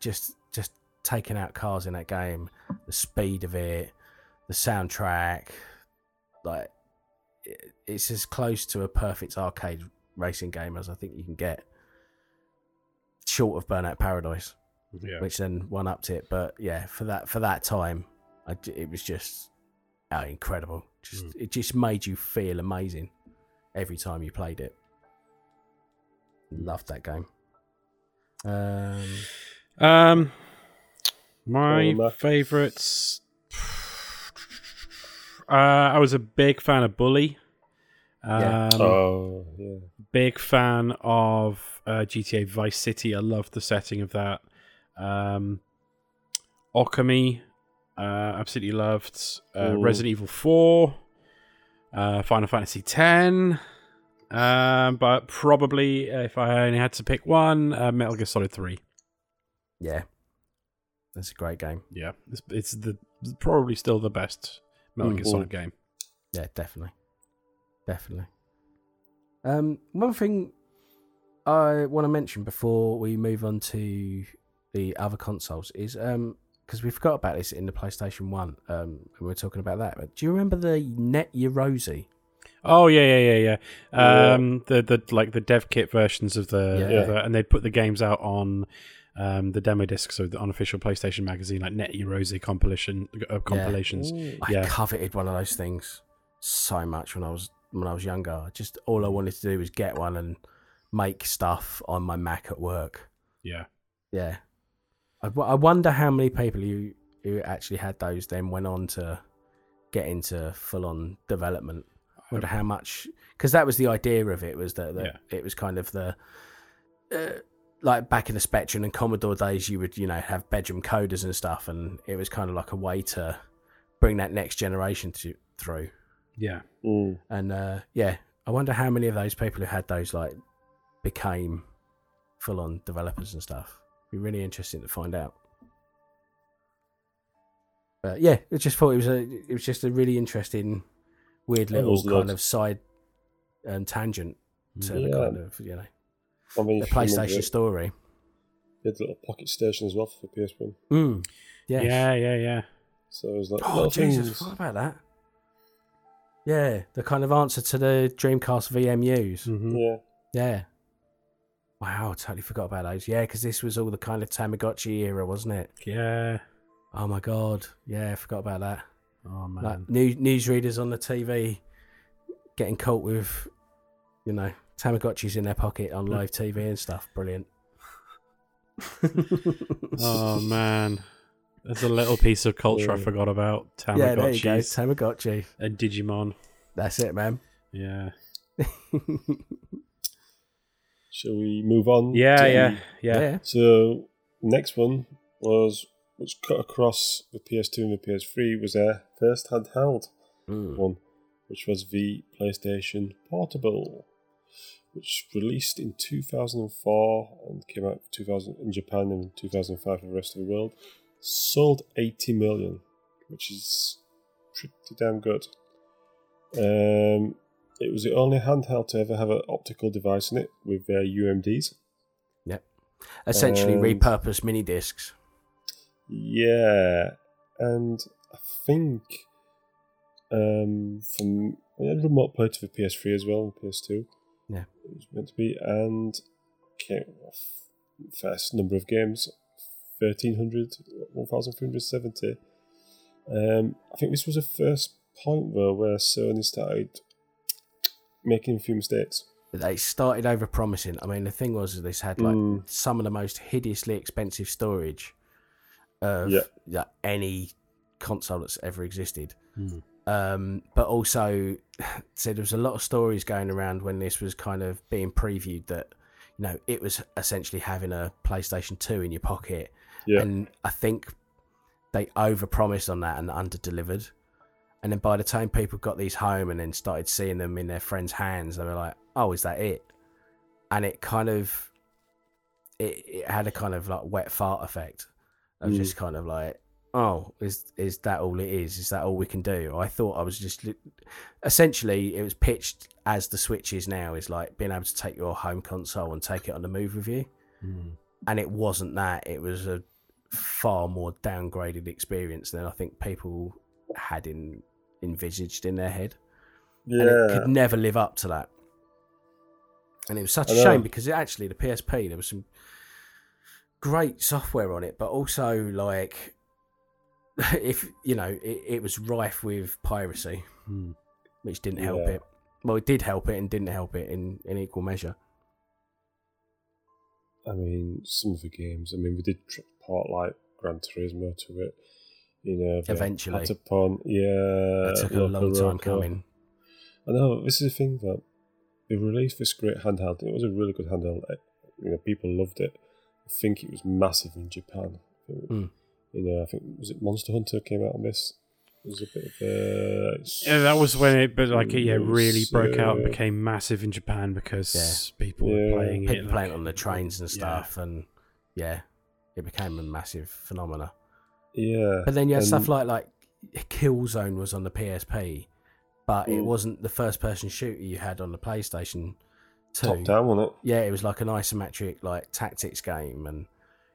just just taking out cars in that game, the speed of it, the soundtrack, like it's as close to a perfect arcade racing game as I think you can get, short of Burnout Paradise, Yeah. which then one upped it. But yeah, for that for that time, I j it was just oh, incredible. Just Mm. it just made you feel amazing every time you played it. Loved that game. Um, Um, my favorites. Uh, I was a big fan of Bully. Um, Yeah. oh, yeah. big fan of uh, GTA Vice City. I loved the setting of that. Um, Okami, uh, absolutely loved. Uh, Resident Evil Four, uh, Final Fantasy Ten. Um, but probably if I only had to pick one, uh, Metal Gear Solid Three. yeah, that's a great game. Yeah, it's, it's the probably still the best Metal Gear Mhm. Solid game. Yeah, definitely, definitely. Um, one thing I want to mention before we move on to the other consoles is um because we forgot about this in the PlayStation One. Um, and we were talking about that. But do you remember the Net Yaroze? Oh yeah, yeah, yeah, yeah. Yeah. Um, the the like the dev kit versions of the, Yeah. of the- and they'd put the games out on um, the demo discs of the unofficial PlayStation magazine, like Net Rose compilation uh, compilations. I Yeah. coveted one of those things so much when I was when I was younger. Just all I wanted to do was get one and make stuff on my Mac at work. Yeah, Yeah, I, w- I wonder how many people who who actually had those then went on to get into full on development. I wonder how much because that was the idea of it was that, that it was kind of the uh, like back in the Spectrum and Commodore days, you would you know have bedroom coders and stuff, and it was kind of like a way to bring that next generation to, through. yeah. Mm. And uh, yeah, I wonder how many of those people who had those like became full on developers and stuff. Be really interesting to find out. But yeah, I just thought it was a it was just a really interesting, weird little kind nuts. of side um, tangent to the kind of you know I mean, the if you remember PlayStation it, story. they had a little pocket station as well for PS1. Mm. Yes. Yeah, yeah, yeah. So it was like Oh little Jesus! things. What about that? Yeah, the kind of answer to the Dreamcast VMUs. Mhm. Yeah. Yeah. Wow, totally forgot about those. Yeah, because this was all the kind of Tamagotchi era, wasn't it? Yeah. Oh my god. Yeah, I forgot about that. Oh man. Like news newsreaders on the TV getting caught with, you know, Tamagotchis in their pocket on mm. live TV and stuff. Brilliant. oh man. There's a little piece of culture I forgot about. yeah, there you go. Tamagotchi. and Digimon. That's it, man. Yeah. Shall we move on? Yeah, to- yeah, yeah. yeah. So next one was which cut across the PS2 and the PS3 was their first handheld Mm. one, which was the PlayStation Portable, which released in 2004 and came out 2000 in Japan and 2005 for the rest of the world. Sold 80 million, which is pretty damn good. Um, it was the only handheld to ever have an optical device in it with uh, UMDs. Yep. Essentially And- repurposed mini discs. Yeah, and I think um, from I had remote play to the PS3 as well, and PS2. Yeah. it was meant to be, and came off first number of games, 1300, 1370. Um, I think this was the first point though where Sony started making a few mistakes. They started over promising. I mean, the thing was, this had like Mm. some of the most hideously expensive storage of Yeah. yeah, any console that's ever existed. Hmm. Um, but also, so there was a lot of stories going around when this was kind of being previewed that you know it was essentially having a PlayStation Two in your pocket, Yeah, and I think they overpromised on that and underdelivered. And then by the time people got these home and then started seeing them in their friends' hands, they were like, "Oh, is that it?" And it kind of, it, it had a kind of like wet fart effect. Of Mm. just kind of like, "Oh, is is that all it is? Is that all we can do?" I thought I was just, essentially, it was pitched as the Switch is now is like being able to take your home console and take it on the move with you Hmm. and it wasn't that. It was a far more downgraded experience than I think people had in envisaged in their head, and it yeah, could never live up to that. And it was such I a know. shame because it actually the PSP there was some great software on it, but also like if you know it, it was rife with piracy, Hmm. which didn't help Yeah. it. Well, it did help it and didn't help it in, in equal measure. I mean, some of the games. I mean, we did tr- part like Gran Turismo to it. You know, they Eventually. had Patapon, yeah, It took a long time Roco. coming. I know this is the thing that they released this great handheld. It was a really good handheld. You know, people loved it. I think it was massive in Japan. I think, Hmm. You know, I think was it Monster Hunter came out on this. It was a bit of a. Yeah, that was when it, but like, yeah, really was, broke out and became massive in Japan because Yeah. people Yeah. were playing it. people like- playing it on the trains and Yeah. stuff, and yeah, it became a massive phenomena. Yeah. But then you had stuff and- like like Killzone was on the PSP, but it Mm. wasn't the first person shooter you had on the PlayStation Two. top down on it. Yeah, it was like an isometric like tactics game, and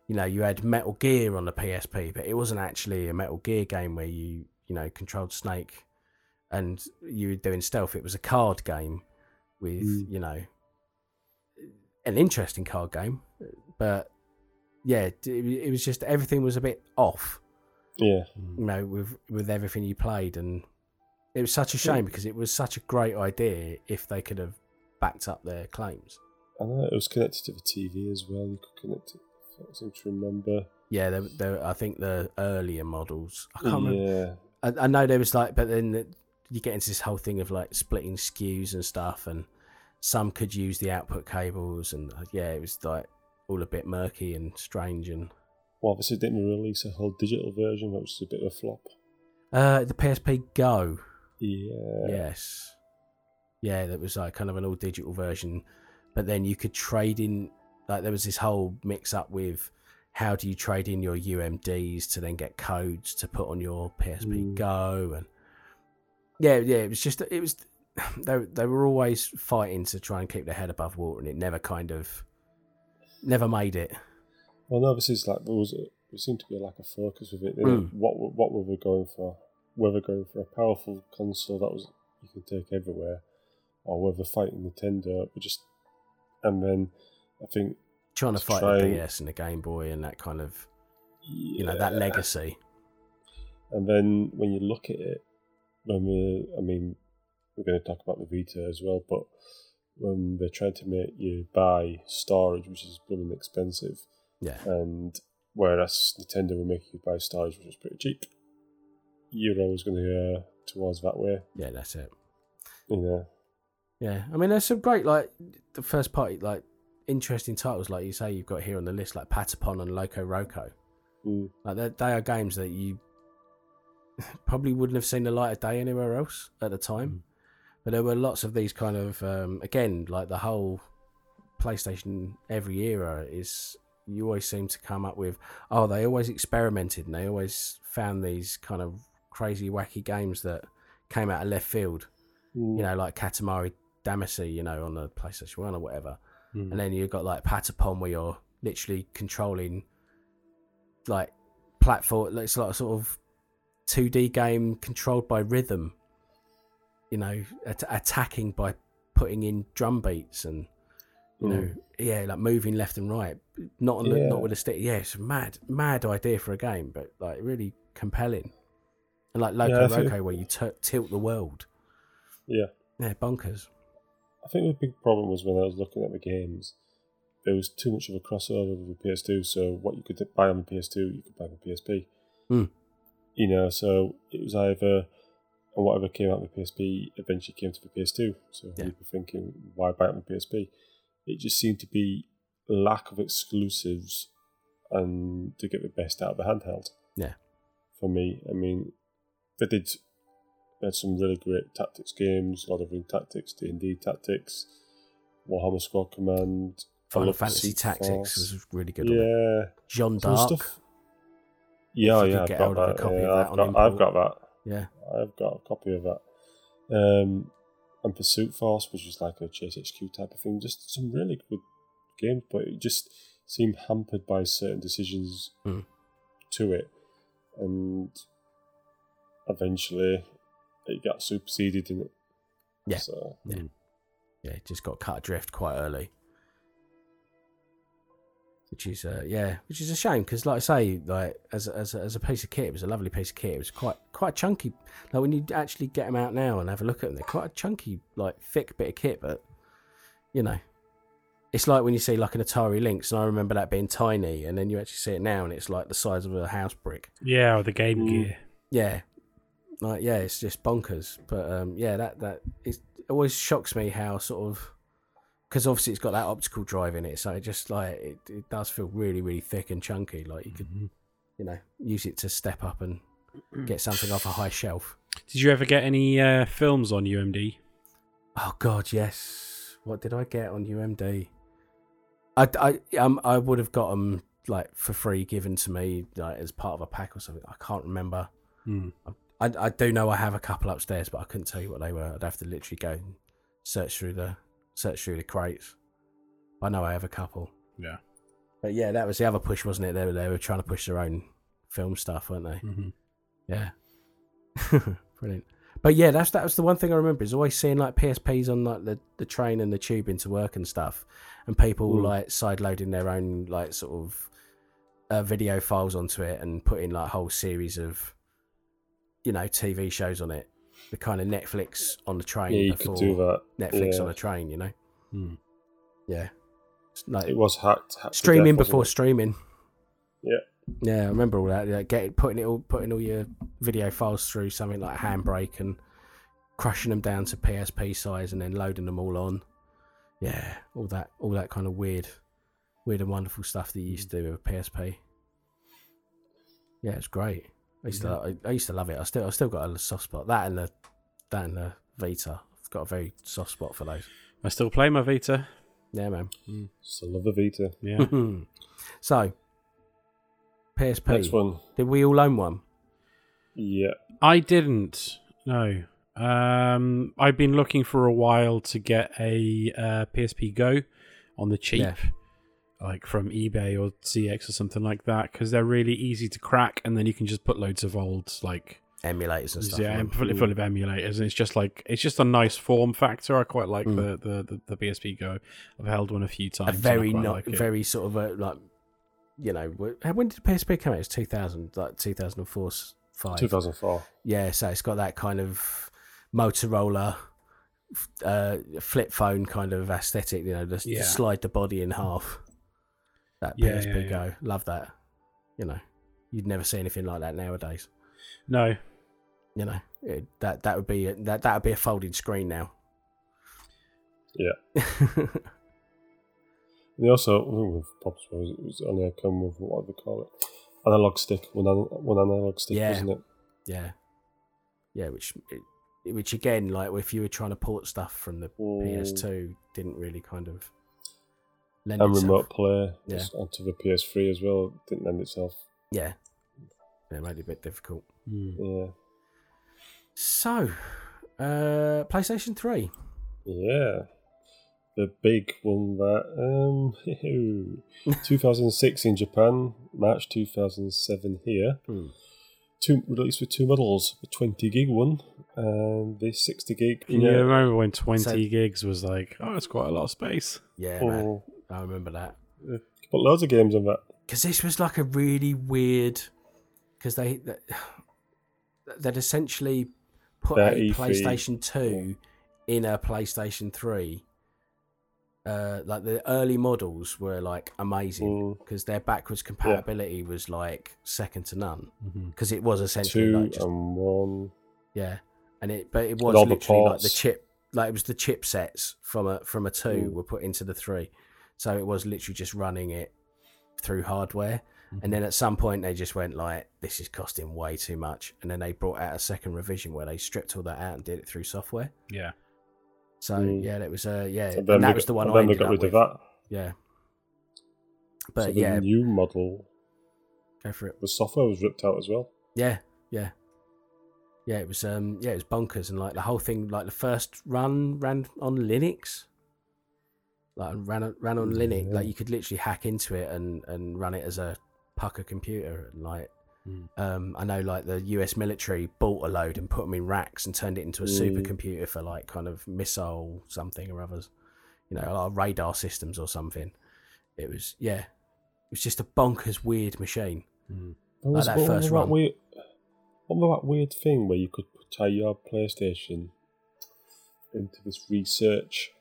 you know you had Metal Gear on the PSP, but it wasn't actually a Metal Gear game where you you know controlled Snake and you were doing stealth. It was a card game with Mm. you know an interesting card game, but yeah, it, it was just everything was a bit off. Yeah, you know, with with everything you played, and it was such a shame because it was such a great idea if they could have backed up their claims. I know it was connected to the TV as well. You could connect it. I seem to remember. Yeah, there, there, I think the earlier models. I can't yeah. remember. I, I know there was like, but then the, you get into this whole thing of like splitting SKUs and stuff, and some could use the output cables, and uh, yeah, it was like all a bit murky and strange. And Well, obviously, didn't release a whole digital version, which was a bit of a flop. uh, the PSP Go, Yeah. yes, yeah, that was like kind of an all digital version, but then you could trade in. Like there was this whole mix up with how do you trade in your UMDs to then get codes to put on your PSP Mm. Go and yeah, yeah, it was just it was they they were always fighting to try and keep their head above water, and it never kind of never made it. Well, no, this is like there was a, there seemed to be a lack of focus with it. Mm. What were- what were we going for? Were we going for a powerful console that was you can take everywhere, or were we fighting Nintendo? But just and then I think Trying to fight the DS and the Game Boy and that kind of you you know that legacy. And then when you look at it, when we, I mean, we're going to talk about the Vita as well, but when they're trying to make you buy storage, which is blooming expensive, Yeah, and whereas Nintendo were making you buy storage, which was pretty cheap, you're always going to go towards that way, yeah, that's it. you know. Yeah, I mean, there's some great like the first party like interesting titles like you say you've got here on the list like Patapon and Loco Roco. Mm. Like they are games that you probably wouldn't have seen the light of day anywhere else at the time. But there were lots of these kind of um, again like the whole PlayStation every era is you always seem to come up with oh they always experimented and they always found these kind of crazy wacky games that came out of left field Mm. you know, like Katamari Damacy, you know, on the PlayStation One or whatever. Mm. And then you've got like Patapon where you're literally controlling like platform. It's like a sort of 2D game controlled by rhythm. You know, at- attacking by putting in drum beats and you know, yeah, like moving left and right, not on the, Yeah. not with a stick. Yeah, it's a mad, mad idea for a game, but like really compelling. And like Loco Yeah, Roco, where you t- tilt the world. Yeah. Yeah, bonkers. I think the big problem was when I was looking at the games, there was too much of a crossover with the PS2. So what you could buy on the PS2, you could buy on the PSP. Hmm. You know, so it was either and whatever came out with the PSP eventually came to the PS2. So Yeah. you'd thinking, why buy it on the PSP? It just seemed to be lack of exclusives and to get the best out of the handheld. Yeah. For me, I mean, they did they had some really great tactics games, Lord of the Rings Tactics, D and D Tactics, Warhammer Squad Command, Final Fantasy Tactics Force. was really good. Yeah. Jeanne d'Arc. stuff. Yeah, yeah, I've got a that. copy of yeah, that I've got, I've got that. Yeah. I've got a copy of that. Um, and Pursuit Force, which is like a Chase HQ type of thing. Just some really good games, but it just seemed hampered by certain decisions Hmm. to it, and eventually it got superseded in it. Yeah. So Yeah. Yeah, it just got cut adrift quite early. Which is, uh, yeah, which is a shame because, like I say, like as a, as as a piece of kit, it was a lovely piece of kit. It was quite quite chunky. Like when you actually get them out now and have a look at them, they're quite a chunky, like thick bit of kit. But you know, it's like when you see like an Atari Lynx, and I remember that being tiny, and then you actually see it now, and it's like the size of a house brick. Yeah, or the Game Mm. Gear. Yeah, like yeah, it's just bonkers. But um, yeah, that that it always shocks me how sort of because obviously it's got that optical drive in it, so it just like it, it does feel really really thick and chunky. Like you could Mhm. you know use it to step up and get something off a high shelf. Did you ever get any uh, films on UMD? Oh God, yes. What did I get on UMD? I I um I would have got them like for free given to me like as part of a pack or something. I can't remember. Hmm. I, I do know I have a couple upstairs, but I couldn't tell you what they were. I'd have to literally go search through the search through the crates. I know I have a couple, Yeah. but yeah, that was the other push, wasn't it? They were they were trying to push their own film stuff, weren't they? hmm Yeah, brilliant. But yeah, that's that was the one thing I remember is always seeing like PSPs on like the, the train and the tube into work and stuff, and people Mm. like side loading their own like sort of uh, video files onto it and put in like a whole series of, you know, TV shows on it. The kind of Netflix on the train. Yeah, you before could do that. Netflix yeah. on a train, you know. Hmm. Yeah. Like It was hacked. hacked streaming death, before wasn't streaming. Yeah. Yeah, I remember all that. Like getting putting it all putting all your video files through something like Handbrake and crushing them down to PSP size and then loading them all on. Yeah, all that all that kind of weird weird and wonderful stuff that you used to do with a PSP. Yeah, it's great. I used to I, I used to love it. I still I still got a soft spot. That and the that and the Vita. I've got a very soft spot for those. I still play my Vita. Yeah, man. it? Still love the Vita. Yeah. so PSP. Next one. Did we all own one? Yeah. I didn't. No. Um, I've been looking for a while to get a uh, PSP Go on the cheap, Yeah. Like from eBay or CX or something like that, because they're really easy to crack, and then you can just put loads of old like Emulators and stuff. yeah, on and full, full of emulators, and it's just like it's just a nice form factor. I quite like Mm. the, the, the the PSP Go. I've held one a few times. a very not like very sort of a like you know when did the PSP come out? It's two thousand like two thousand and four five. 2004. Yeah, so it's got that kind of Motorola uh, flip phone kind of aesthetic. You know, just Yeah. slide the body in half. That Yeah, PSP yeah, yeah. Go, love that. You know, you'd never see anything like that nowadays. No, You know, it, that that would be a, that that would be a folding screen now. Yeah. They also, with Pops was it was only a come with what do they call it? Analog stick, one, an, one analog stick, Yeah. wasn't it? yeah, yeah. Which it, which again, like if you were trying to port stuff from the Mm. PS2 didn't really kind of lend And itself. remote play Yeah. onto the PS3 as well. Didn't lend itself. Yeah, yeah, it made it a bit difficult. Hmm. Yeah. So, uh, PlayStation Three. Yeah. The big one that um 2006 in Japan, March 2007 here. Hmm. Two released with two models, the 20 gig one and the 60 gig. Can you Yeah. remember when 20 So- gigs was like, oh, it's quite a lot of space? Yeah, man, Oh, I remember that put loads of games on that. because this was like a really weird because they that- they'd essentially put That a E3, PlayStation Two in a PlayStation Three. Uh, like the early models were like amazing Mm. because their backwards compatibility was like second to none Mm-hmm. because it was essentially Two like just and one. Yeah, and it but it was all the literally like the chip, like it was the chipsets from a from a two Mm. were put into the three, so it was literally just running it through hardware. And then at some point they just went like, "This is costing way too much," and then they brought out a second revision where they stripped all that out and did it through software. Yeah. So Mm. yeah, that was uh yeah, And and, that they was got- the one and I then they ended got up rid with. of that. Yeah, so but the yeah, new model, go for it. the software was ripped out as well. Yeah, yeah, yeah. It was um, yeah, it was bonkers, and like the whole thing, like the first run ran on Linux, like ran on- ran on Linux. Like you could literally hack into it and and run it as a pucker computer, and like. Mm. Um, I know, like the U.S. military bought a load and put them in racks and turned it into a Mm. supercomputer for like kind of missile something or others, you know, like radar systems or something. It was, yeah, it was just a bonkers weird machine. Mm. What was, that what first that run. weird, what was that weird thing where you could tie your PlayStation into this research?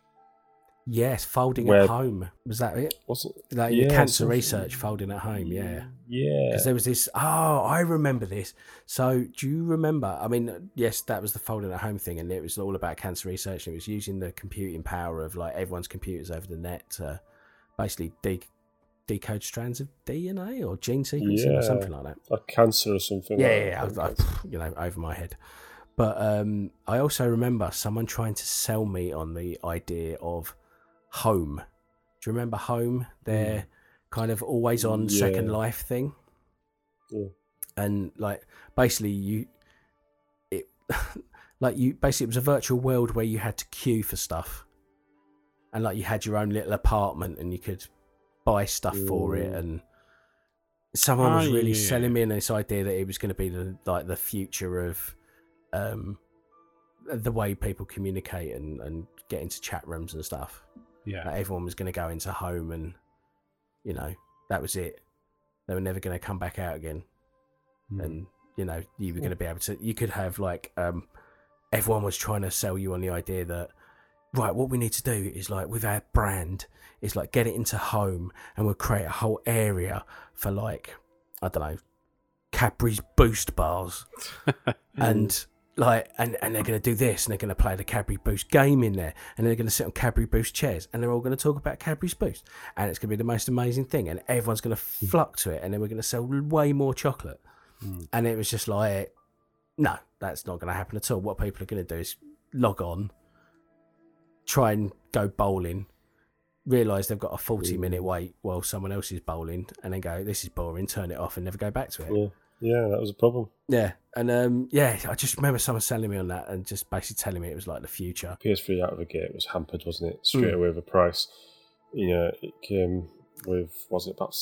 Yes, folding Where- at home was that it? Wasn't Like Yeah, cancer something- research folding at home, yeah. yeah. Because there was this. Oh, I remember this. So, do you remember? I mean, yes, that was the folding at home thing, and it was all about cancer research. And it was using the computing power of like everyone's computers over the net to basically de- decode strands of DNA or gene sequencing Yeah. or something like that. like cancer or something. Yeah, like yeah, yeah, I, I, you know, over my head. But um, I also remember someone trying to sell me on the idea of home. Do you remember home? Their kind of always on second life thing. Yeah. And like basically you it like you basically it was a virtual world where you had to queue for stuff. And like you had your own little apartment and you could buy stuff for it Mm. and someone was Oh, really yeah. selling me in this idea that it was going to be the like the future of um the way people communicate and and get into chat rooms and stuff Yeah. like everyone was going to go into home and you know that was it they were never going to come back out again, Hmm. and you know you were going to be able to. You could have like um, everyone was trying to sell you on the idea that right, what we need to do is like with our brand is like get it into home, and we'll create a whole area for like I don't know Cadbury's Boost bars and like and, and they're going to do this and they're going to play the Cadbury Boost game in there and they're going to sit on Cadbury Boost chairs and they're all going to talk about Cadbury's Boost. And it's going to be the most amazing thing and everyone's going to hmm. flock to it and then we're going to sell way more chocolate. Hmm. And it was just like no that's not going to happen at all. What people are going to do is log on try and go bowling realize they've got a 40 hmm. minute wait while someone else is bowling and then go this is boring turn it off and never go back to it. Yeah, yeah, that was a problem. yeah, and um, yeah, I just remember someone selling me on that and just basically telling me it was like the future. PS3 out of the gate was hampered, wasn't it? Straight Mm. away with the price. You know, it came with was it about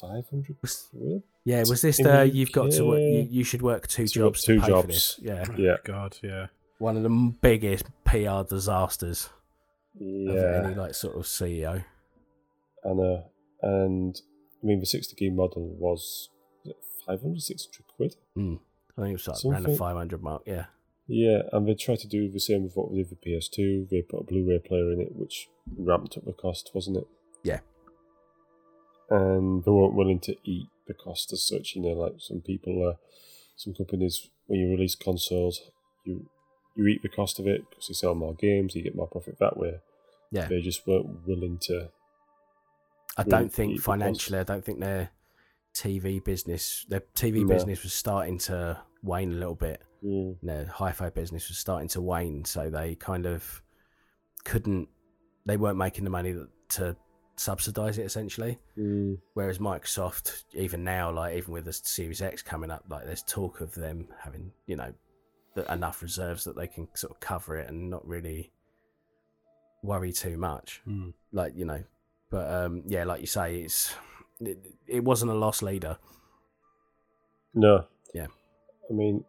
five hundred quid? Yeah, was this the the you've got to work? You, you should work two to work jobs. two to pay For jobs. this. Yeah, Yeah, God, yeah. one of the biggest PR disasters of any like sort of CEO. and uh, and I mean the sixty gig model was, was it 500, 600 quid. Mm. I think it was like around the five hundred mark. Yeah, Yeah, and they tried to do the same with what we did with PS2. They put a Blu-ray player in it, which ramped up the cost, wasn't it? Yeah. And they weren't willing to eat the cost as such. You know, like some people, uh, some companies, when you release consoles, you you eat the cost of it because you sell more games, you get more profit that way. yeah. They just weren't willing to. I don't think financially, I don't think their TV business, their TV No. business was starting to wane a little bit. Mm, their hi-fi business was starting to wane, so they kind of couldn't. They weren't making the money to subsidize it essentially. mm, Whereas Microsoft, even now, like even with the Series X coming up, like there's talk of them having, you know, the, enough reserves that they can sort of cover it and not really worry too much. Hmm. Like you know, but um, yeah, like you say, it's it, it wasn't a loss leader. no. Yeah. I mean,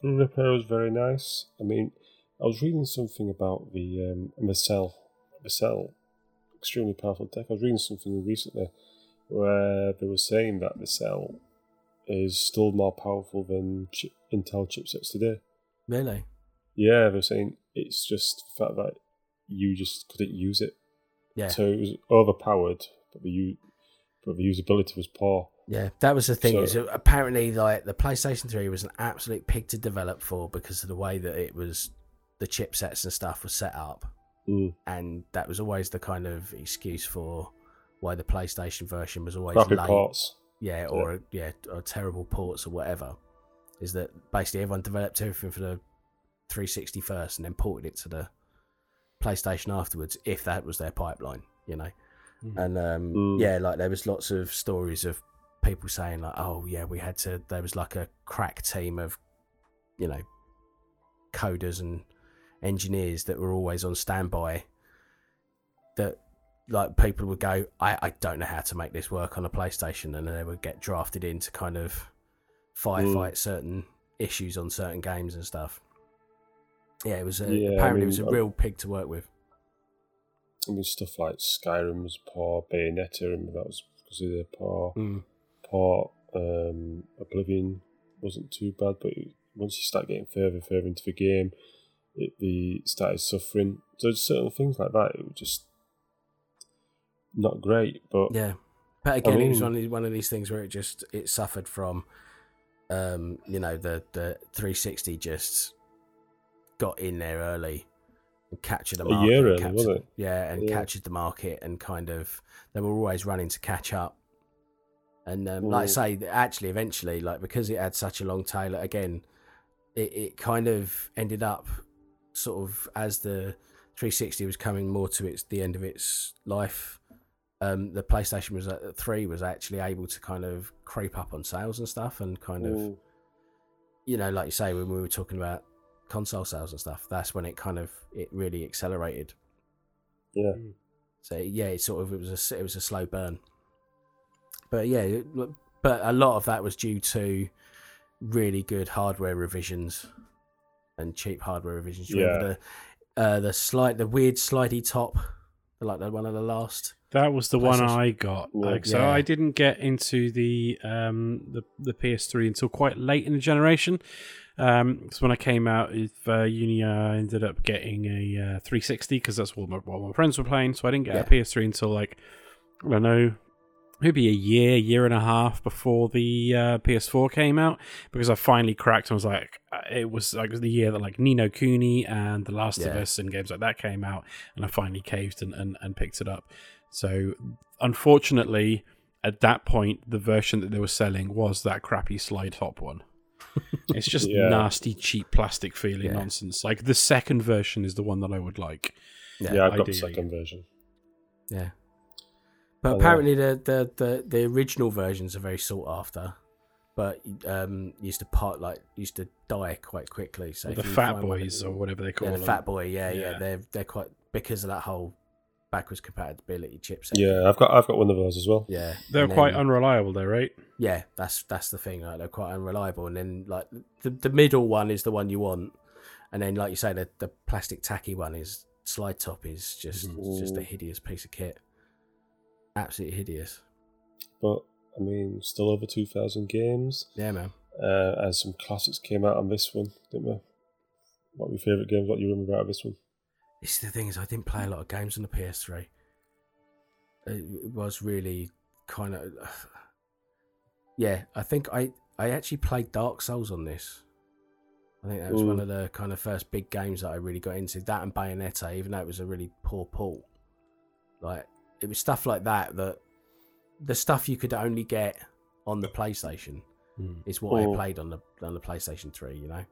Blu-ray player was very nice. I mean, I was reading something about the um, the cell, extremely powerful tech. I was reading something recently where they were saying that the cell is still more powerful than Intel chipsets today. Really? Yeah, they're saying it's just the fact that you just couldn't use it. Yeah. So it was overpowered, but the but the usability was poor. Yeah, that was the thing. So- apparently, like the PlayStation Three was an absolute pig to develop for because of the way that it was, the chipsets and stuff was set up, Mm. and that was always the kind of excuse for why the PlayStation version was always late. ports. Yeah, or yeah, or terrible ports or whatever. Is that basically everyone developed everything for the 360 first and then ported it to the PlayStation afterwards, if that was their pipeline, you know. Mm. And um, Mm. yeah, like there was lots of stories of people saying like, "Oh yeah, we had to." There was like a crack team of, you know, coders and engineers that were always on standby. That like people would go, I, I don't know how to make this work on a PlayStation, and then they would get drafted in to kind of firefight certain issues on certain games and stuff. Yeah, it was a, Yeah, I apparently it was a real pig to work with. I mean, stuff like Skyrim was poor, Bayonetta, and that was because of their poor. Mm. Poor um, Oblivion wasn't too bad, but it, once you start getting further and further into the game, it the started suffering. So certain things like that, it was just not great. But Yeah, but again, it was one of, these, one of these things where it just it suffered from, um, you know, the the 360 just got in there early and captured the A market. year and early, captured- wasn't it? Yeah, and Yeah. captured the market and kind of they were always running to catch up. And um, like I Mm. say, actually, eventually, like because it had such a long tail, again, it, it kind of ended up sort of as the 360 was coming more to its the end of its life. Um, the PlayStation was at three was actually able to kind of creep up on sales and stuff, and kind of mm, you know, like you say, when we were talking about console sales and stuff, that's when it kind of it really accelerated. yeah, So yeah, it sort of it was a s- it was a slow burn, but yeah, it- but a lot of that was due to really good hardware revisions and cheap hardware revisions. You Remember the uh, the slide, the weird slidey top, like the one of the last That was the one I got. Yeah. So I didn't get into the um the, the PS3 until quite late in the generation. Um, so when I came out of uh, uni, I ended up getting a uh, 360 because that's what my, what my friends were playing. So I didn't get Yeah. a PS3 until like I don't know, maybe a year, year and a half before the uh, PS4 came out because I finally cracked. and was like, uh, it was like the year that like Ni no Kuni and The Last of Us and games like that came out, and I finally caved and, and, and picked it up. So unfortunately, at that point, the version that they were selling was that crappy slide top one. It's just Yeah. nasty, cheap plastic feeling Yeah. nonsense. Like the second version is the one that I would like. Yeah, Yeah, I've got the second version. Yeah. But Oh, apparently the, the, the, the original versions are very sought after, but um used to part like used to die quite quickly. So the Fat find one Boys or whatever they call yeah, the them. Fat Boy, yeah, yeah, Yeah. they're they're quite because of that whole backwards compatibility chipset. Yeah, I've got I've got one of those as well. yeah, They're and quite then- unreliable, though, right? yeah. That's that's the thing. Like, they're quite unreliable, and then like the the middle one is the one you want, and then like you say, the the plastic tacky one is slide top is just Mm-hmm. just a hideous piece of kit. Absolutely hideous. But I mean, still over two thousand games, Yeah, man. uh, and some classics came out on this one, didn't we? What were your favourite games? What do you remember out of this one? This is the thing is I didn't play a lot of games on the PS3. It, was really kind of yeah. I think I I actually played Dark Souls on this. I think that was one Mm. of the kind of first big games that I really got into. That and Bayonetta, even though it was a really poor port. Like it was stuff like that that the stuff you could only get on the PlayStation Mm. is what I played on the on the PlayStation Three. You know,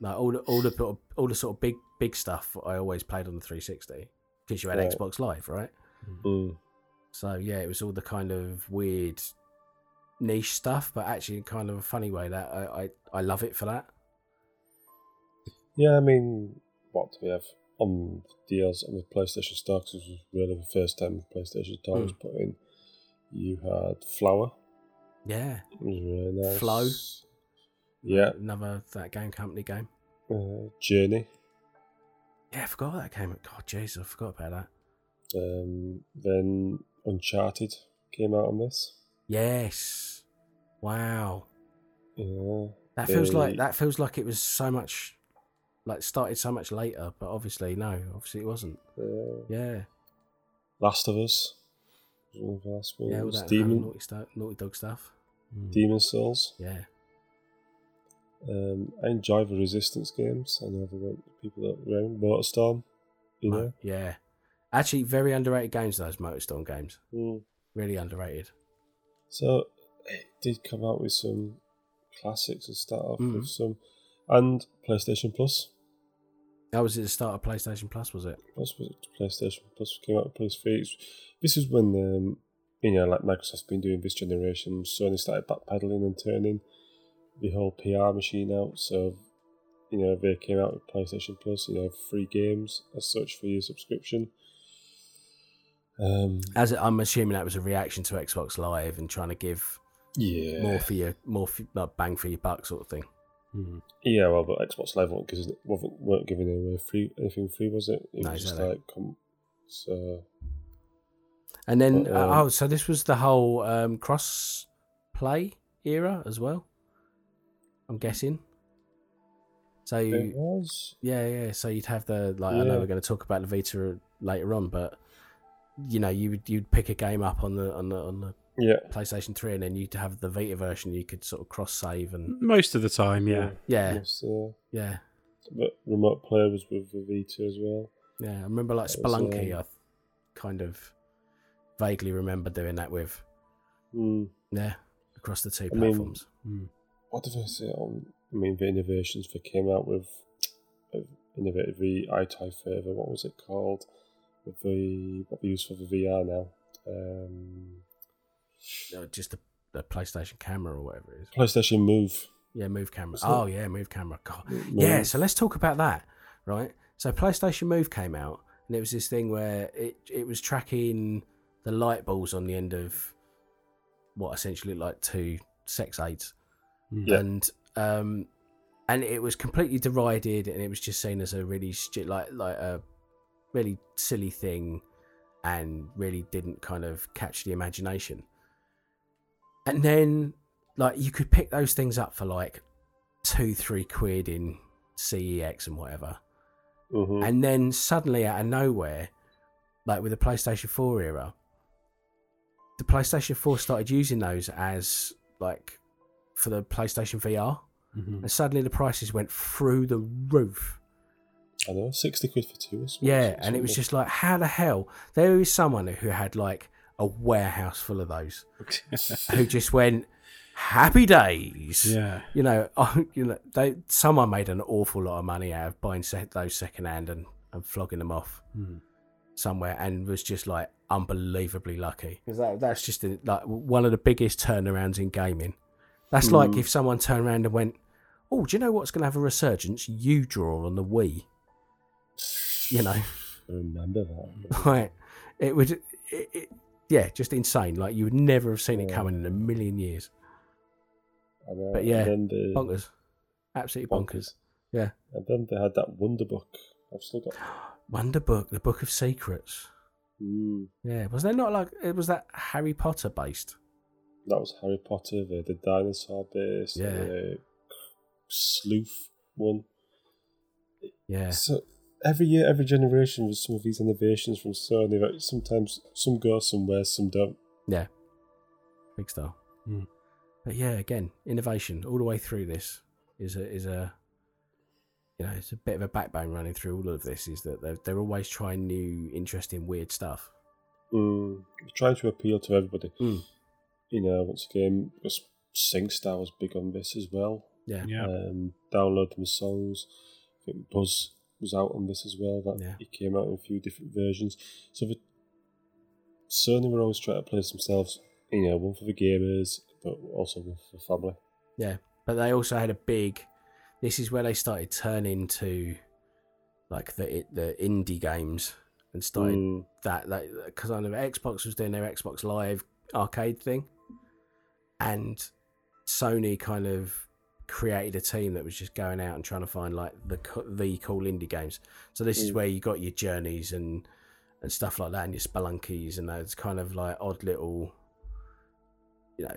like all the all the sort of- all the sort of big big stuff I always played on the 360 because you had Right. Xbox Live, right? Mm. So yeah, it was all the kind of weird niche stuff, but actually in kind of a funny way that I I, I love it for that. Yeah, I mean, what do we have on deals on the PlayStation Store? 'cause this was really the first time PlayStation Store was put in. You had Flower, Yeah, it was really nice. Flow. Yeah, another that game company game. uh, Journey. Yeah, I forgot that came. God, Jesus, I forgot about that. Um, then Uncharted came out on this. Yes, wow. Yeah, That feels like that feels like it was so much, like started so much later, but obviously no, obviously it wasn't. uh, Yeah, Last of Us. was of the yeah, all that Demon, naughty, naughty dog stuff. Demon's Souls. Yeah, Um, I enjoy the Resistance games. I know there weren't people that around. Motorstorm, you know. yeah. Actually, very underrated games. Those Motorstorm games, Mm. really underrated. So it did come out with some classics and start off Mhm. with some, and PlayStation Plus. That was at the start of PlayStation Plus, was it? Plus was it PlayStation Plus came out with PS3. This is when um, you know, like Microsoft's been doing this generation. Sony started backpedaling and turning the whole PR machine out. So you know they came out with PlayStation Plus. You know, free games as such for your subscription. Um, As I'm assuming that was a reaction to Xbox Live and trying to give yeah, more for your more for, like, bang for your buck sort of thing. Mm. Yeah, well, but Xbox Live weren't, weren't giving away free anything free, was it? It No, was just like, come, so And then, But, uh, um, oh, so this was the whole um, cross play era as well. I'm guessing. So it was. yeah, yeah. So you'd have the like. I know we're going to talk about the Vita later on, but you know, you would you'd pick a game up on the on the on the Yeah, PlayStation Three, and then you'd have the Vita version. You could sort of cross save and Most of the time, yeah. yeah, yes, uh, yeah, but remote play was with the Vita as well. yeah. I remember like That was, Spelunky. um, I kind of vaguely remember doing that with Hmm. yeah across the two I mean- platforms. Mm. What did I say on? I mean, the innovations that came out with uh, innovated the EyeToy further. What was it called? With the what we use for the VR now. Um, uh, just the, the PlayStation camera or whatever it is. PlayStation Move. Yeah, move camera. Isn't Oh it? yeah, move camera. God. Move. Yeah, so let's talk about that, right? So PlayStation Move came out, and it was this thing where it it was tracking the light balls on the end of what essentially looked like two sex aids, Yeah. and um, and it was completely derided, and it was just seen as a really stu- like like a really silly thing. and really didn't kind of catch the imagination. And then, like, you could pick those things up for like two, three quid in CEX and whatever. Mhm. And then suddenly, out of nowhere, like with the PlayStation 4 era, the PlayStation 4 started using those as like for the PlayStation VR. Mhm. And suddenly the prices went through the roof. I know, sixty quid for two or something. Yeah, and it was just like, how the hell? There is someone who had like a warehouse full of those, who just went, happy days. yeah. You know, you know, they someone made an awful lot of money out of buying se- those second hand and, and flogging them off Hmm. somewhere, and was just like unbelievably lucky. 'Cause that, that's just a, like one of the biggest turnarounds in gaming. That's like Mm. if someone turned around and went, "Oh, do you know what's going to have a resurgence? uDraw on the Wii." You know. I remember that. Right. It would, it, it, yeah, just insane. Like you would never have seen it coming in a million years. But yeah, the, Bonkers, absolutely bonkers. Yeah. And then they had that Wonder Book. I've still got. Wonder Book, the Book of Secrets. Mm, Yeah, was there not like it was that Harry Potter based? That was Harry Potter. The, the dinosaur base. Yeah. The sleuth one. Yeah, So every year, every generation, with some of these innovations from Sony. that sometimes some go somewhere, some don't. Yeah. Big star. Hmm. But yeah, again, innovation all the way through this is a is a you know it's a bit of a backbone running through all of this. Is that they're they're always trying new, interesting, weird stuff. Mm, trying to appeal to everybody. Mm. You know, once again, because SingStar was big on this as well. Yeah, Yeah. Um, download them songs. I think Buzz was out on this as well. That Yeah. he came out in a few different versions. So the Sony were always trying to place themselves, you know, one for the gamers, but also one for the family. Yeah. But they also had a big. This is where they started turning to like the the indie games and started Mm, that that because I know Xbox was doing their Xbox Live arcade thing, and Sony kind of created a team that was just going out and trying to find like the the cool indie games. So this is Mm. where you got your journeys and and stuff like that, and your spelunkies and those kind of like odd little, you know,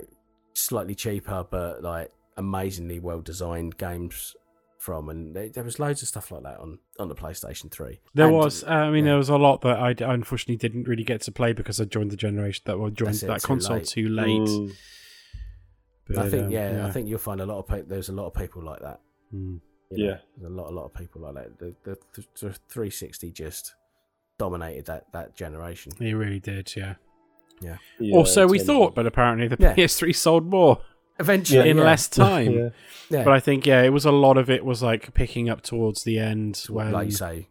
slightly cheaper but like amazingly well designed games from. And there, there was loads of stuff like that on on the PlayStation Three. There And- was, uh, I mean, yeah. there was a lot that i unfortunately didn't really get to play because I joined the generation that well, joined That's it, that too console late. too late. But, I think um, yeah, I think you'll find a lot of people. There's a lot of people like that. Mm. you know. Yeah. there's a lot, a lot of people like that. The the, the, the 360 just dominated that that generation. he really did. Yeah. yeah, also, in we terms thought, but apparently the Yeah. PS3 sold more Eventually, in yeah, less time. yeah. yeah, But I think yeah, it was a lot of it was like picking up towards the end when like you say,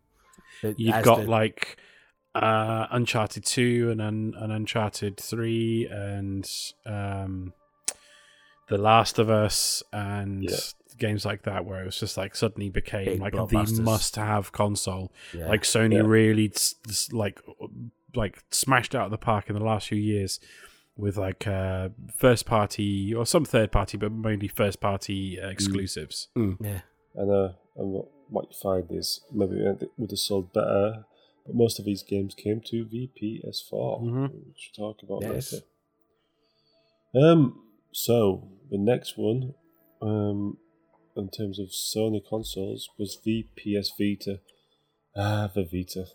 it- you've got the- like uh Uncharted two and un- an Uncharted three and um The Last of Us and Yeah. games like that where it was just like suddenly became Big like the must have console. yeah. Like Sony Yeah. really s- s- like like smashed out of the park in the last few years with like uh first party or some third party but mainly first party uh, exclusives. Mm, yeah, And, uh, and what, what you find is maybe it would have sold better, but most of these games came to the PS4, Mhm. which we'll talk about Yes. later. Um, so the next one, um, in terms of Sony consoles, was the PS Vita. Ah, the Vita.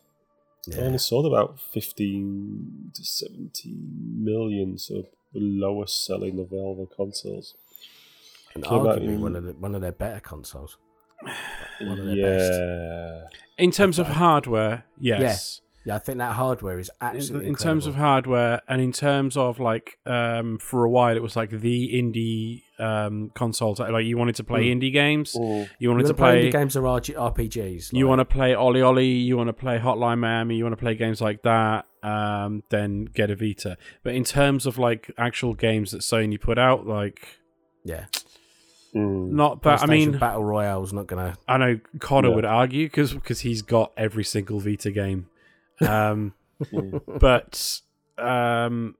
It yeah. only sold about 15 to 17 million, so the lowest selling of all the consoles. and came arguably in- one of the, one of their better consoles. One of their yeah. best. In terms of Okay. hardware, yes. Yeah, I think that hardware is In, absolutely in terms of hardware and in terms of like um for a while it was like the indie um consoles like you wanted to play Mm. indie games Mm. you wanted you to play play indie games or RG RPGs. you want to play OlliOlli, you want to play Hotline Miami, you want to play games like that, um, then get a Vita. But in terms of like actual games that Sony put out, like yeah. Mm. not that. I mean, Battle Royale's not gonna. I know Connor Yeah. would argue because because he's got every single Vita game, um, but um,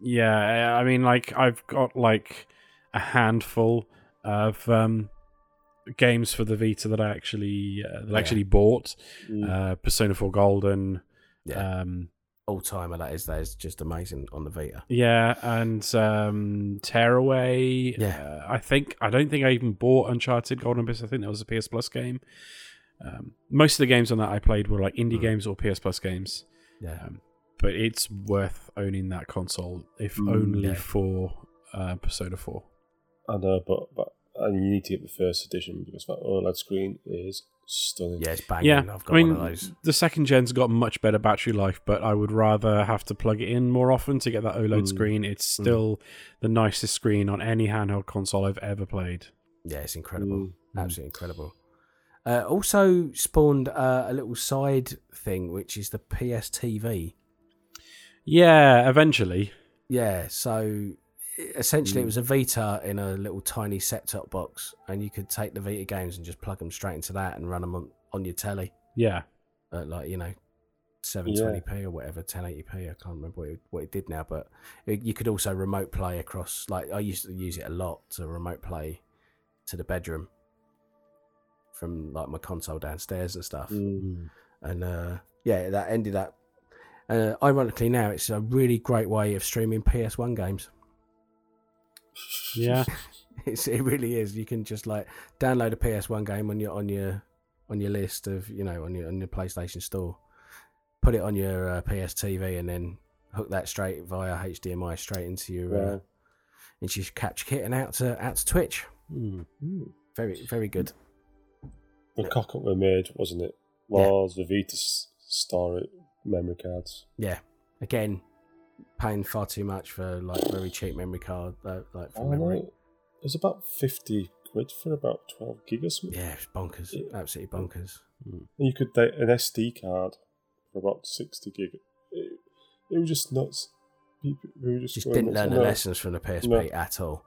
yeah, I mean, like I've got like a handful of um, games for the Vita that I actually uh, that I actually bought. Mm. uh, Persona 4 Golden, Yeah. Um, All timer that is that is just amazing on the Vita. yeah, and um, Tearaway. Yeah. uh, I think I don't think I even bought Uncharted Golden Abyss. I think that was a PS Plus game. Um, most of the games on that I played were like indie Mm. games or PS Plus games. Yeah. Um, but it's worth owning that console, if Mm, only yeah. for uh, Persona Four. I know, but but and you need to get the first edition because that OLED screen is stunning. Yeah, it's banging. Yeah, I've got I mean, one of those. the second gen's got much better battery life, but I would rather have to plug it in more often to get that OLED Mm. screen. It's still the nicest screen on any handheld console I've ever played. Yeah, it's incredible. Mm. Absolutely incredible. Uh, also spawned uh, a little side thing, which is the PSTV. Yeah, eventually. Yeah, so essentially it Mm. was a Vita in a little tiny set-top box, and you could take the Vita games and just plug them straight into that and run them on, on your telly Yeah. at like you know 720p or whatever 1080p. I can't remember what it, what it did now, but it, you could also remote play across. Like I used to use it a lot to remote play to the bedroom from like my console downstairs and stuff Mm. and uh, yeah, that ended up. Uh, ironically, now it's a really great way of streaming PS1 games. Yeah. It's, it really is. You can just like download a PS1 game on your on your on your list of you know on your on your PlayStation Store, put it on your uh, PS TV, and then hook that straight via HDMI straight into your uh, Wow. into your capture kit and out to out to Twitch. Mm. Very very good. The cock up we made, wasn't it? Yeah. Was the Vita store memory cards? Yeah, again, paying far too much for like very cheap memory card, uh, like for I memory. It was about fifty quid for about twelve gig or something. Yeah, it's bonkers. Yeah. Absolutely bonkers. And you could take an SD card for about sixty gig. It, it was just nuts. People, we were just, Just didn't nuts. learn the lessons from the PSP No. at all.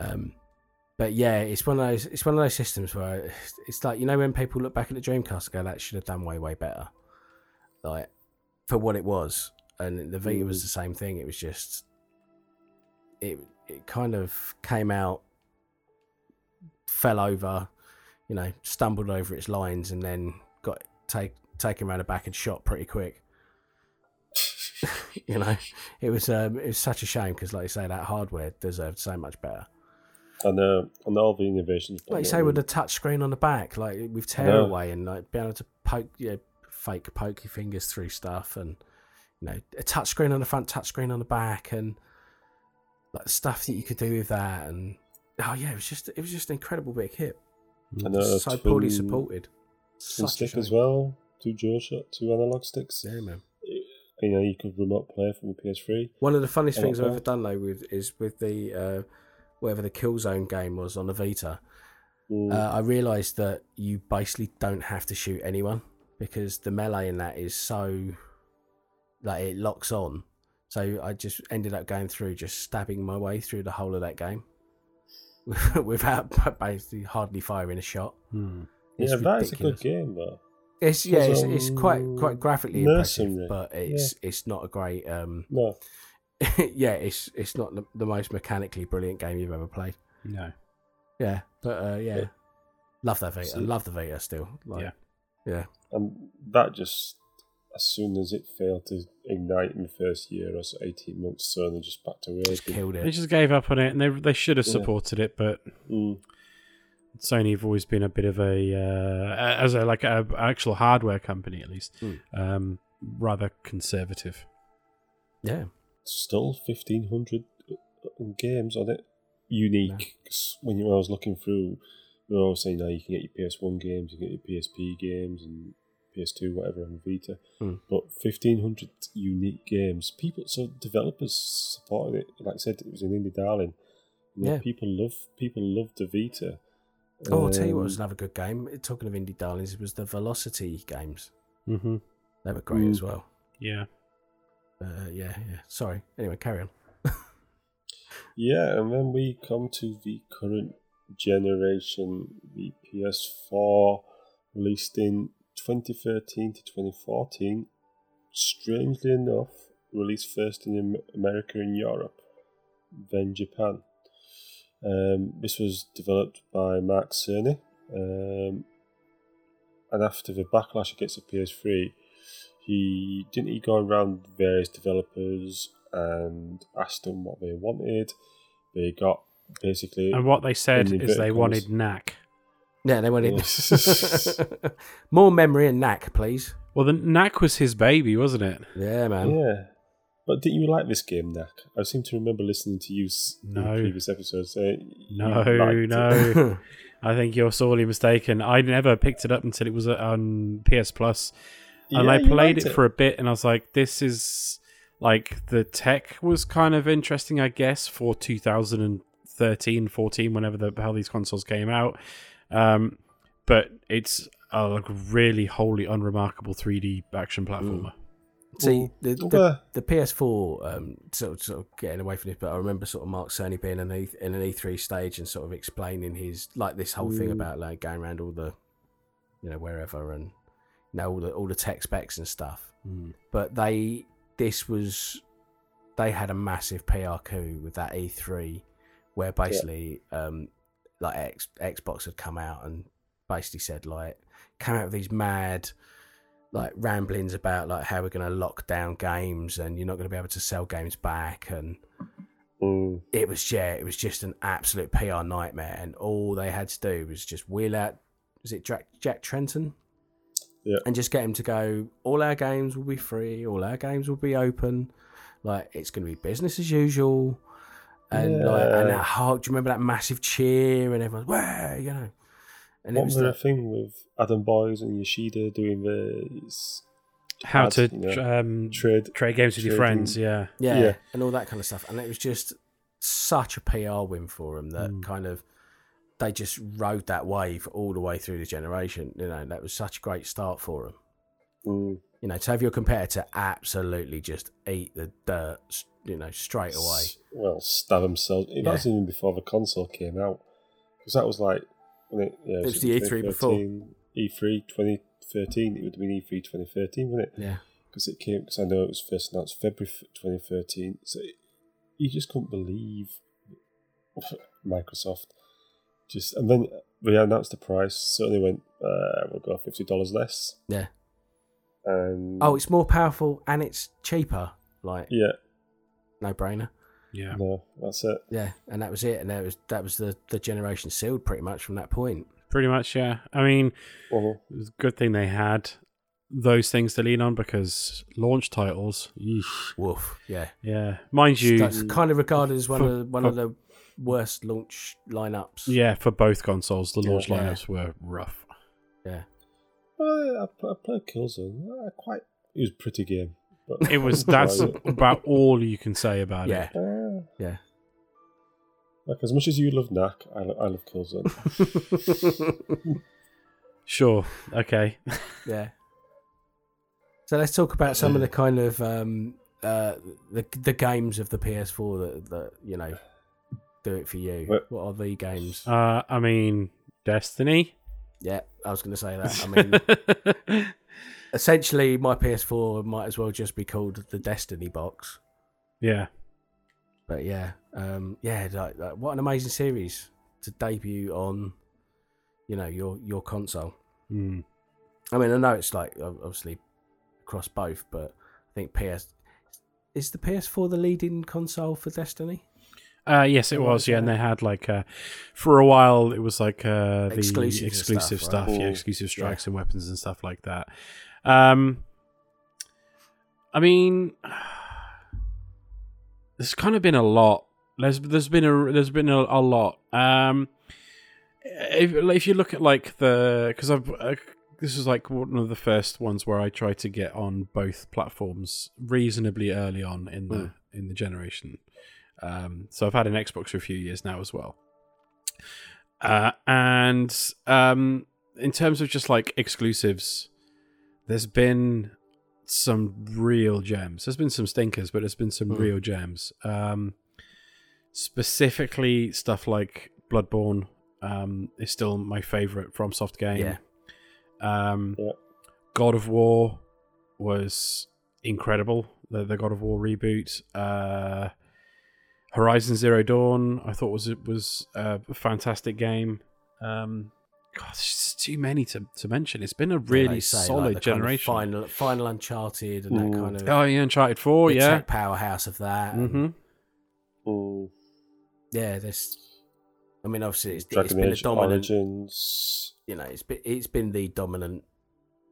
Um, but yeah, it's one of those. It's one of those systems where it's like you know when people look back at the Dreamcast and go, "That should have done way way better," like for what it was. And the Vita was Mm. the same thing. It was just it. It kind of came out, fell over, you know, stumbled over its lines, and then got take taken around the back and shot pretty quick. you know, it was um, it was such a shame because, like you say, that hardware deserved so much better. And uh, and all the innovations. Like you say, with the touch screen on the back, like with tearaway and like being able to poke, you know, fake poke your fingers through stuff, and you know, a touch screen on the front, touch screen on the back, and like stuff that you could do with that, and oh yeah, it was just it was just an incredible big hit. and uh, so poorly supported. twin stick as well. Two DualShock, two analog sticks. Yeah, man. You know, you could remote play from the PS3. One of the funniest things I've ever done though with is with the uh, whatever the Killzone game was on the Vita. Mm. Uh, I realised that you basically don't have to shoot anyone because the melee in that is so like it locks on. So I just ended up going through just stabbing my way through the whole of that game without basically hardly firing a shot. Hmm. It's yeah, that is a good game, though. It's yeah, it's, Because, it's quite um, quite graphically impressive, but it's it's not a great um No, yeah, it's it's not the, the most mechanically brilliant game you've ever played. No. Yeah, but uh, yeah, Yeah. love that Vita. See- Love the Vita still. Like, Yeah. yeah, and that just as soon as it failed to ignite in the first year or so, eighteen months, Sony just backed away. just work. killed They just gave up on it, and they they should have Yeah. supported it, but Mm. Sony have always been a bit of a uh, as a like a actual hardware company at least, Mm. um, rather conservative. Yeah, Still fifteen hundred games on it, unique. 'Cause when, you, when I was looking through, they were always saying now you can get your PS One games, you can get your PSP games, and PS2, whatever on Vita. Mm. But fifteen hundred unique games. People, so developers supported it. Like I said, it was an indie darling. You know, Yeah. people love people love the Vita. Oh, I'll tell you what was Um, another good game. Talking of indie darlings, it was the Velocity games. Mm-hmm. They were great Mm. as well. Yeah. Uh, yeah, yeah. Sorry. Anyway, carry on. Yeah, and then we come to the current generation, the PS4, released in 2013 to 2014. Strangely enough, released first in America and Europe, then Japan. Um, this was developed by Mark Cerny, um, and after the backlash against the PS3, he didn't he go around various developers and asked them what they wanted. They got basically And what they said In is they wanted commas. knack. Yeah, they wanted more memory and knack, please. Well, the knack was his baby, wasn't it? Yeah, man. yeah. But didn't you like this game, Knack? I seem to remember listening to you No. in previous episodes saying No, no. I think you're sorely mistaken. I never picked it up until it was on PS Plus, and Yeah, I played liked it for a bit, and I was like, "This is like the tech was kind of interesting, I guess, for 2013, 14, whenever the hell these consoles came out." Um, but it's a like, really wholly unremarkable 3D action platformer. See, the, the, the PS4, um, sort of, sort of getting away from this, but I remember sort of Mark Cerny being in, an E- in an E3 stage and sort of explaining his like this whole thing Mm. about like going around all the, you know, wherever and you know all the all the tech specs and stuff. But they, this was, they had a massive PR coup with that E3, where basically, um, like X, Xbox had come out and basically said like, came out with these mad like ramblings about like how we're going to lock down games and you're not going to be able to sell games back. And Mm. it was yeah it was just an absolute PR nightmare. And all they had to do was just wheel out was it Jack, Jack Tretton Yeah. and just get him to go all our games will be free all our games will be open like it's going to be business as usual and like and that whole, do you remember that massive cheer and everyone's where you know and it What was was the thing with Adam Boyes and Yoshida doing the How Ads, to you know, um, trade? trade games with your friends? Yeah. yeah, Yeah. and all that kind of stuff. And it was just such a PR win for him that Mm. kind of they just rode that wave all the way through the generation. You know, that was such a great start for them. Mm. You know, to have your competitor absolutely just eat the dirt, you know, straight away. Well, stab themselves. Yeah. was even before the console came out, because that was like when it. Yeah, It was the E3 before. 2013, E3 2013. It would have been E E3 2013, wouldn't it? Yeah, Because it came. Because I know it was first announced February 2013. So it, you just couldn't believe Microsoft. Just and then they announced the price. certainly went, uh, "We'll go fifty dollars less." yeah. And Oh, it's more powerful and it's cheaper. Like yeah, no brainer. Yeah. no, that's it. Yeah, and that was it. And that was that was the the generation sealed pretty much from that point. Pretty much, yeah. I mean, Uh-huh. it was a good thing they had those things to lean on because launch titles, yeesh, Woof. Yeah. yeah. Mind you, That's kind of regarded as one For- of the, one for- of the worst launch lineups. yeah, for both consoles, the launch Yeah. lineups were rough. yeah. Well, I, I played Killzone. I quite. It was a pretty game. But It was that's Right. about all you can say about Yeah. it. Uh, Yeah. like as much as you love Knack, I, lo- I love Killzone. Sure, okay. yeah. So let's talk about some of the kind of um, uh, the the games of the PS4 that that you know do it for you. Well- what are the games? Uh, I mean, Destiny. yeah, I was going to say that. I mean, essentially, my PS4 might as well just be called the Destiny box. yeah, But yeah, um, yeah, like, like, what an amazing series to debut on, you know, your your console. Mm. I mean, I know it's like obviously across both, but I think PS is the PS4 the leading console for Destiny. Uh, yes, it Oh, was. Yeah, and they had like uh, for a while it was like uh, the Exclusives and exclusive stuff, stuff, right? yeah, exclusive strikes and weapons and stuff like that. Um, I mean, there's kind of been a lot. There's there's been a there's been a, a lot. Um, if if you look at like the because I've. Uh, this is like one of the first ones where I tried to get on both platforms reasonably early on in the Mm. in the generation. Um, so I've had an Xbox for a few years now as well. Uh, and um, in terms of just like exclusives, there's been some real gems. There's been some stinkers, but there's been some Hmm. real gems. Um, specifically, stuff like Bloodborne um, is still my favorite FromSoft game. Yeah. Um, Yeah. God of War was incredible. The, the God of War reboot. Uh, Horizon Zero Dawn, I thought was was a fantastic game. Um, God, there's just too many to, to mention. It's been a really you say, like solid kind of generation. final, final Uncharted and Mm. that kind of Oh, yeah, Uncharted Four, the yeah. tech powerhouse of that. and Mm-hmm. Mm, Yeah, this. I mean, obviously, it's, it's Dragon been a dominant. Origins. You know, it's been it's been the dominant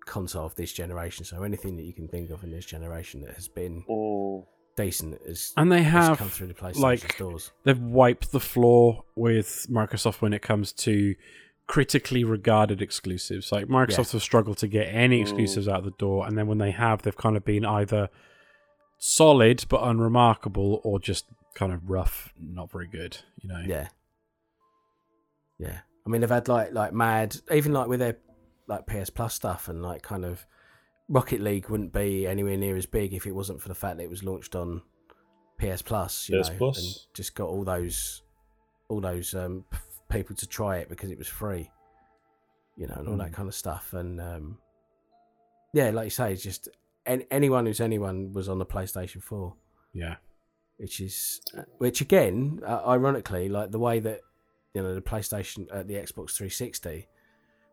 console of this generation. So anything that you can think of in this generation that has been Mm, decent has, And they have come through the PlayStation like- stores. they've wiped the floor with Microsoft when it comes to critically regarded exclusives. Like Microsoft have struggled to get any Mm. exclusives out the door, and then when they have, they've kind of been either solid but unremarkable, or just kind of rough, not very good. You know. Yeah. Yeah. I mean, they've had like like mad, even like with their like PS Plus stuff and like kind of Rocket League wouldn't be anywhere near as big if it wasn't for the fact that it was launched on PS Plus. You PS know, Plus. and just got all those all those um, p- people to try it because it was free. You know, and all that kind of stuff. And um, yeah, like you say, it's just an- anyone who's anyone was on the PlayStation Four Yeah. which is which again, uh, ironically, like the way that you know the PlayStation, uh, the Xbox 360,